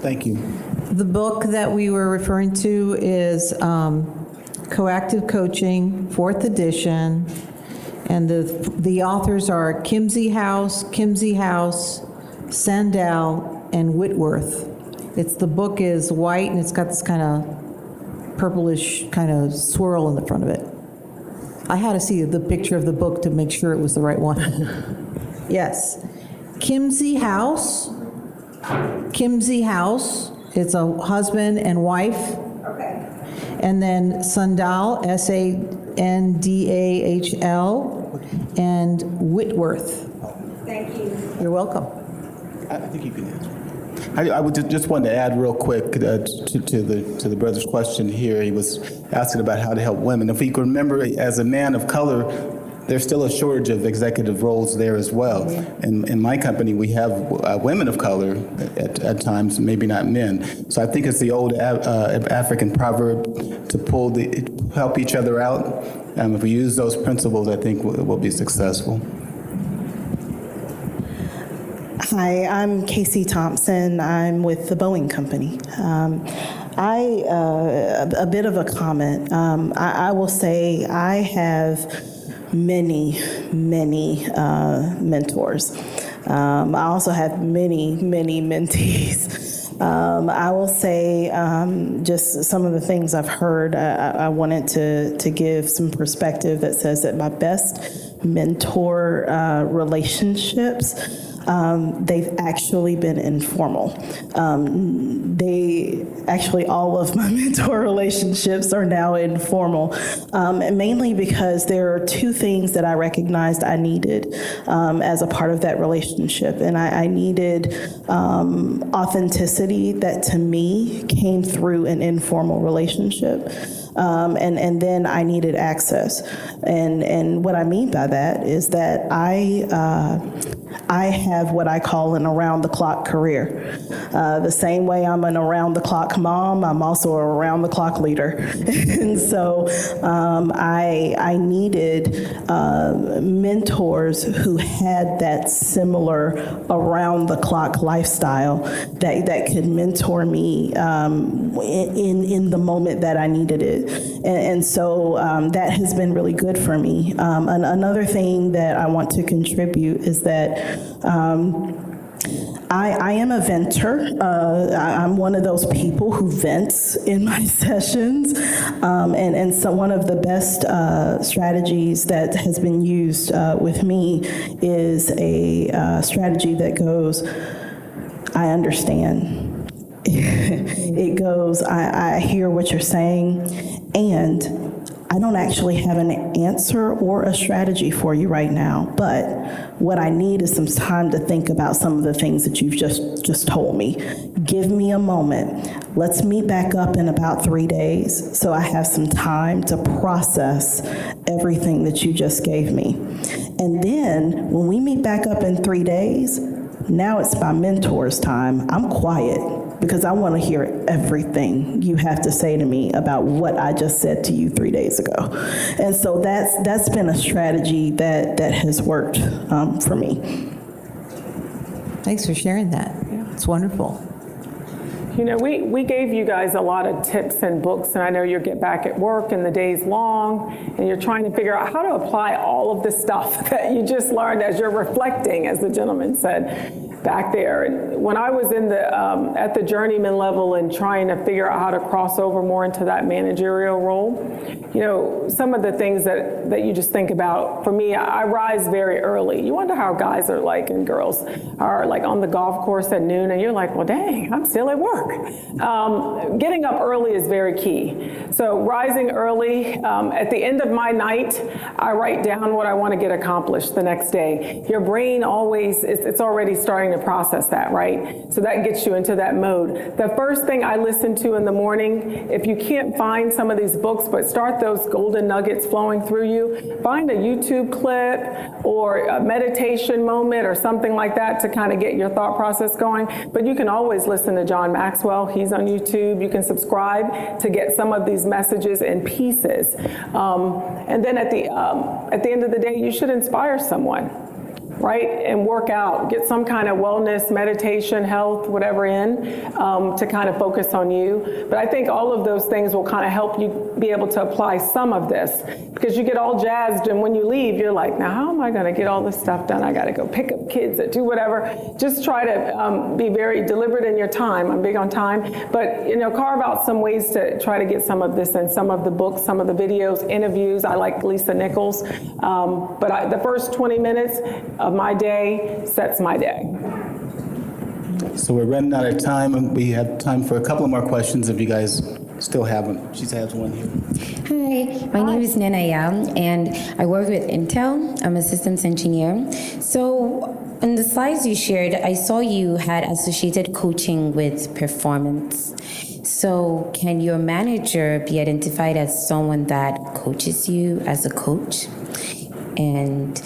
Thank you. The book that we were referring to is um, Coactive Coaching, fourth edition, and the, the authors are Kimsey House, Kimsey House, Sandahl, and Whitworth. It's, the book is white, and it's got this kind of purplish kind of swirl in the front of it. I had to see the picture of the book to make sure it was the right one. Yes. Kimsey House, Kimsey House, it's a husband and wife. Okay. And then Sandahl, S-A-N-D-A-H-L, and Whitworth. Thank you. You're welcome. I think you can answer. I, I would ju- just want to add real quick uh, to, to the to the brother's question here. He was asking about how to help women. If we can remember, as a man of color, there's still a shortage of executive roles there as well. In, in my company, we have uh, women of color at, at times, maybe not men. So I think it's the old uh, African proverb to pull the help each other out. Um, if we use those principles, I think we'll, we'll be successful. Hi, I'm Casey Thompson. I'm with the Boeing Company. Um, I uh, a, a bit of a comment. Um, I, I will say I have many, many uh, mentors. Um, I also have many, many mentees. Um, I will say um, just some of the things I've heard. I, I wanted to to give some perspective that says that my best mentor uh, relationships um, they've actually been informal. Um, they actually, all of my mentor relationships are now informal, um, and mainly because there are two things that I recognized I needed um, as a part of that relationship. And I, I needed um, authenticity that to me came through an informal relationship. Um, and, and then I needed access. And, and what I mean by that is that I, uh, I have what I call an around the clock career. Uh, the same way I'm an around the clock mom, I'm also a around the clock leader. and so um, I, I needed uh, mentors who had that similar around the clock lifestyle that, that could mentor me um, in, in the moment that I needed it. And, and so um, that has been really good for me. Um, an, another thing that I want to contribute is that um, I, I am a venter. Uh, I, I'm one of those people who vents in my sessions. Um, and, and so, one of the best uh, strategies that has been used uh, with me is a uh, strategy that goes, I understand. it goes, I, I hear what you're saying, and I don't actually have an answer or a strategy for you right now, but what I need is some time to think about some of the things that you've just just told me. Give me a moment. Let's meet back up in about 3 days so I have some time to process everything that you just gave me. And then when we meet back up in 3 days, now it's my mentor's time. I'm quiet because I want to hear everything you have to say to me about what I just said to you three days ago. And so that's that's been a strategy that that has worked um, for me. Thanks for sharing that. Yeah. It's wonderful. You know, we, we gave you guys a lot of tips and books, and I know you get back at work and the day's long, and you're trying to figure out how to apply all of the stuff that you just learned as you're reflecting, as the gentleman said. Back there. And when I was in the um, at the journeyman level and trying to figure out how to cross over more into that managerial role, you know, some of the things that that you just think about. For me, I rise very early. You wonder how guys are like and girls are like on the golf course at noon, and you're like, well, dang, I'm still at work. Um, getting up early is very key. So rising early. Um, at the end of my night, I write down what I want to get accomplished the next day. Your brain always it's, it's already starting to process that, right? So that gets you into that mode. The first thing I listen to in the morning, if you can't find some of these books, but start those golden nuggets flowing through you, find a YouTube clip or a meditation moment or something like that to kind of get your thought process going. But you can always listen to John Maxwell. He's on YouTube. You can subscribe to get some of these messages in pieces. Um, and then at the um, at the end of the day, you should inspire someone right? And work out, get some kind of wellness, meditation, health, whatever in um, to kind of focus on you. But I think all of those things will kind of help you be able to apply some of this because you get all jazzed and when you leave, you're like, now how am I going to get all this stuff done? I got to go pick up kids do whatever. Just try to um, be very deliberate in your time. I'm big on time, but you know, carve out some ways to try to get some of this in some of the books, some of the videos, interviews. I like Lisa Nichols, um, but I, the first 20 minutes of my day sets my day. So we're running out of time, and we have time for a couple more questions if you guys still have them. She has one here. Hi, my name is Nana Yao, and I work with Intel. I'm a systems engineer. So, in the slides you shared, I saw you had associated coaching with performance. So, can your manager be identified as someone that coaches you as a coach? And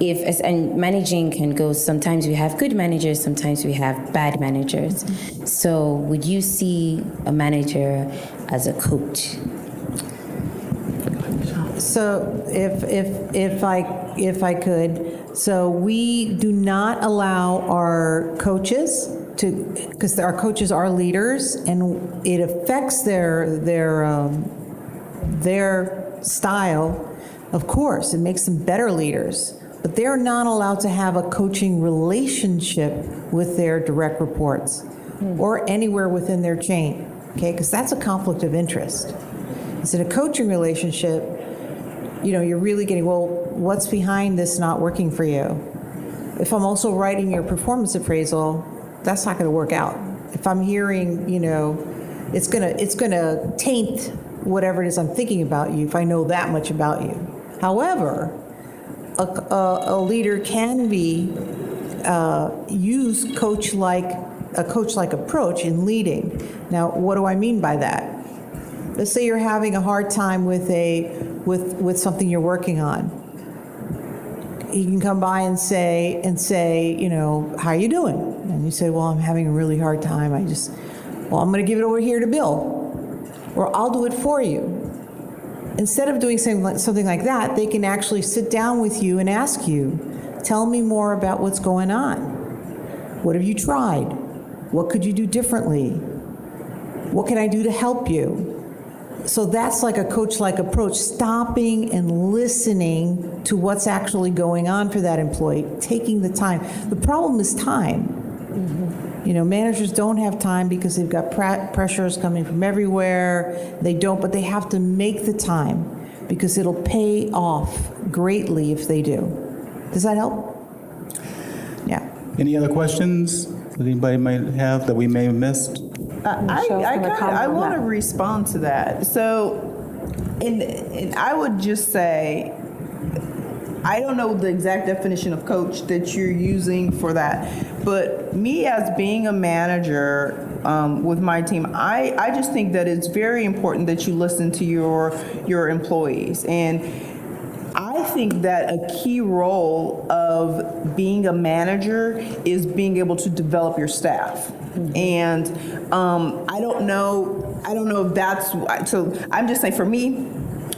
if and managing can go sometimes we have good managers sometimes we have bad managers. So would you see a manager as a coach? So if, if, if I, if I could, so we do not allow our coaches to, because our coaches are leaders and it affects their, their, um, their style. Of course, it makes them better leaders, but they're not allowed to have a coaching relationship with their direct reports hmm. or anywhere within their chain, okay? Because that's a conflict of interest. It's in a coaching relationship, you know, you're really getting, well, what's behind this not working for you? If I'm also writing your performance appraisal, that's not going to work out. If I'm hearing, you know, it's going to it's going to taint whatever it is I'm thinking about you if I know that much about you. However, a, a, a leader can be uh, use coach like a coach like approach in leading. Now, what do I mean by that? Let's say you're having a hard time with a with with something you're working on. He can come by and say and say, you know, how are you doing? And you say, well, I'm having a really hard time. I just, well, I'm going to give it over here to Bill, or I'll do it for you. Instead of doing something like, that, they can actually sit down with you and ask you, tell me more about what's going on. What have you tried? What could you do differently? What can I do to help you? So that's like a coach like approach, stopping and listening to what's actually going on for that employee, taking the time. The problem is time. Mm-hmm. You know, managers don't have time because they've got pra- pressures coming from everywhere. They don't, but they have to make the time because it'll pay off greatly if they do. Does that help? Yeah. Any other questions that anybody might have that we may have missed? Uh, I, Michelle's I, gonna kinda- comment I on want to that. respond to that. So, and, and I would just say, I don't know the exact definition of coach that you're using for that, but me as being a manager um, with my team, I, I just think that it's very important that you listen to your your employees and. I think that a key role of being a manager is being able to develop your staff. And um, I don't know, I don't know if that's, so I'm just saying for me,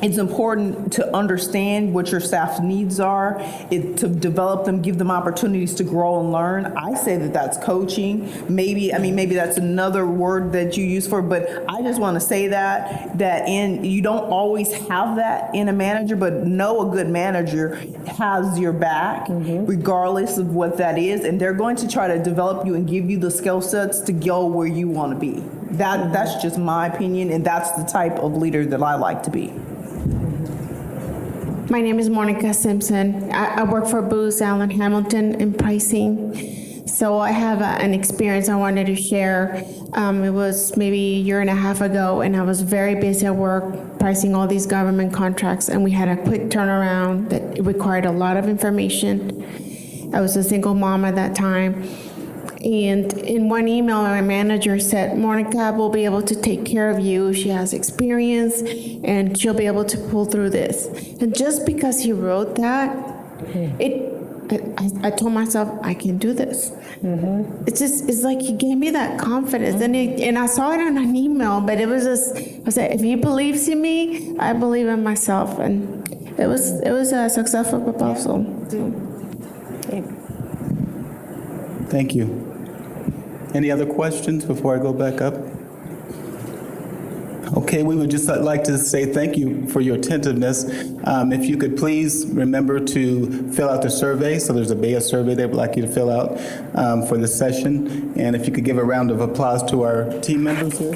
it's important to understand what your staff's needs are, it, to develop them, give them opportunities to grow and learn. I say that that's coaching. Maybe, I mean, maybe that's another word that you use for, but I just want to say that, that in, you don't always have that in a manager, but know a good manager has your back, mm-hmm. regardless of what that is, and they're going to try to develop you and give you the skill sets to go where you want to be. That, mm-hmm. that's just my opinion, and that's the type of leader that I like to be. My name is Monica Simpson. I, I work for Booz Allen Hamilton in pricing. So I have a, an experience I wanted to share. Um, it was maybe a year and a half ago, and I was very busy at work pricing all these government contracts, and we had a quick turnaround that required a lot of information. I was a single mom at that time. And in one email, my manager said, Monica will be able to take care of you. She has experience and she'll be able to pull through this. And just because he wrote that, hmm. it, I, I told myself, I can do this. Mm-hmm. It's just, it's like he gave me that confidence. And, it, and I saw it on an email, but it was just, I said, if he believes in me, I believe in myself. And it was, it was a successful proposal. Thank you. Any other questions before I go back up? Okay, we would just like to say thank you for your attentiveness. Um, If you could please remember to fill out the survey, so there's a BEYA survey they would like you to fill out um, for this session. And if you could give a round of applause to our team members here.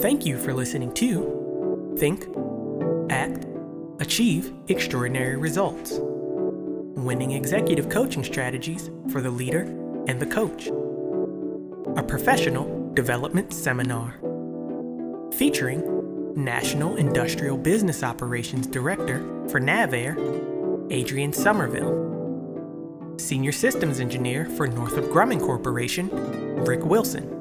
Thank you for listening to Think, Act, Achieve Extraordinary Results Winning Executive Coaching Strategies for the Leader and the Coach, a professional development seminar featuring National Industrial Business Operations Director for NavAir, Adrian Somerville, Senior Systems Engineer for Northrop Grumman Corporation, Rick Wilson.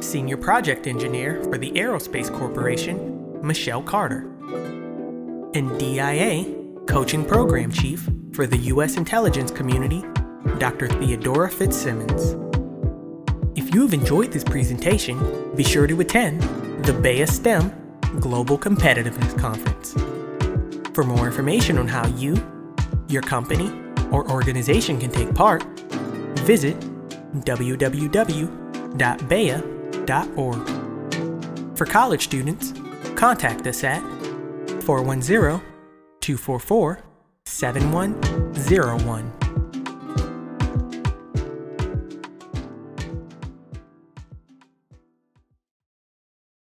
Senior Project Engineer for the Aerospace Corporation, Michelle Carter. And DIA Coaching Program Chief for the U.S. Intelligence Community, Dr. Theodora Fitzsimmons. If you have enjoyed this presentation, be sure to attend the BEYA STEM Global Competitiveness Conference. For more information on how you, your company, or organization can take part, visit www.beya.org. For college students, contact us at 410 244 7101.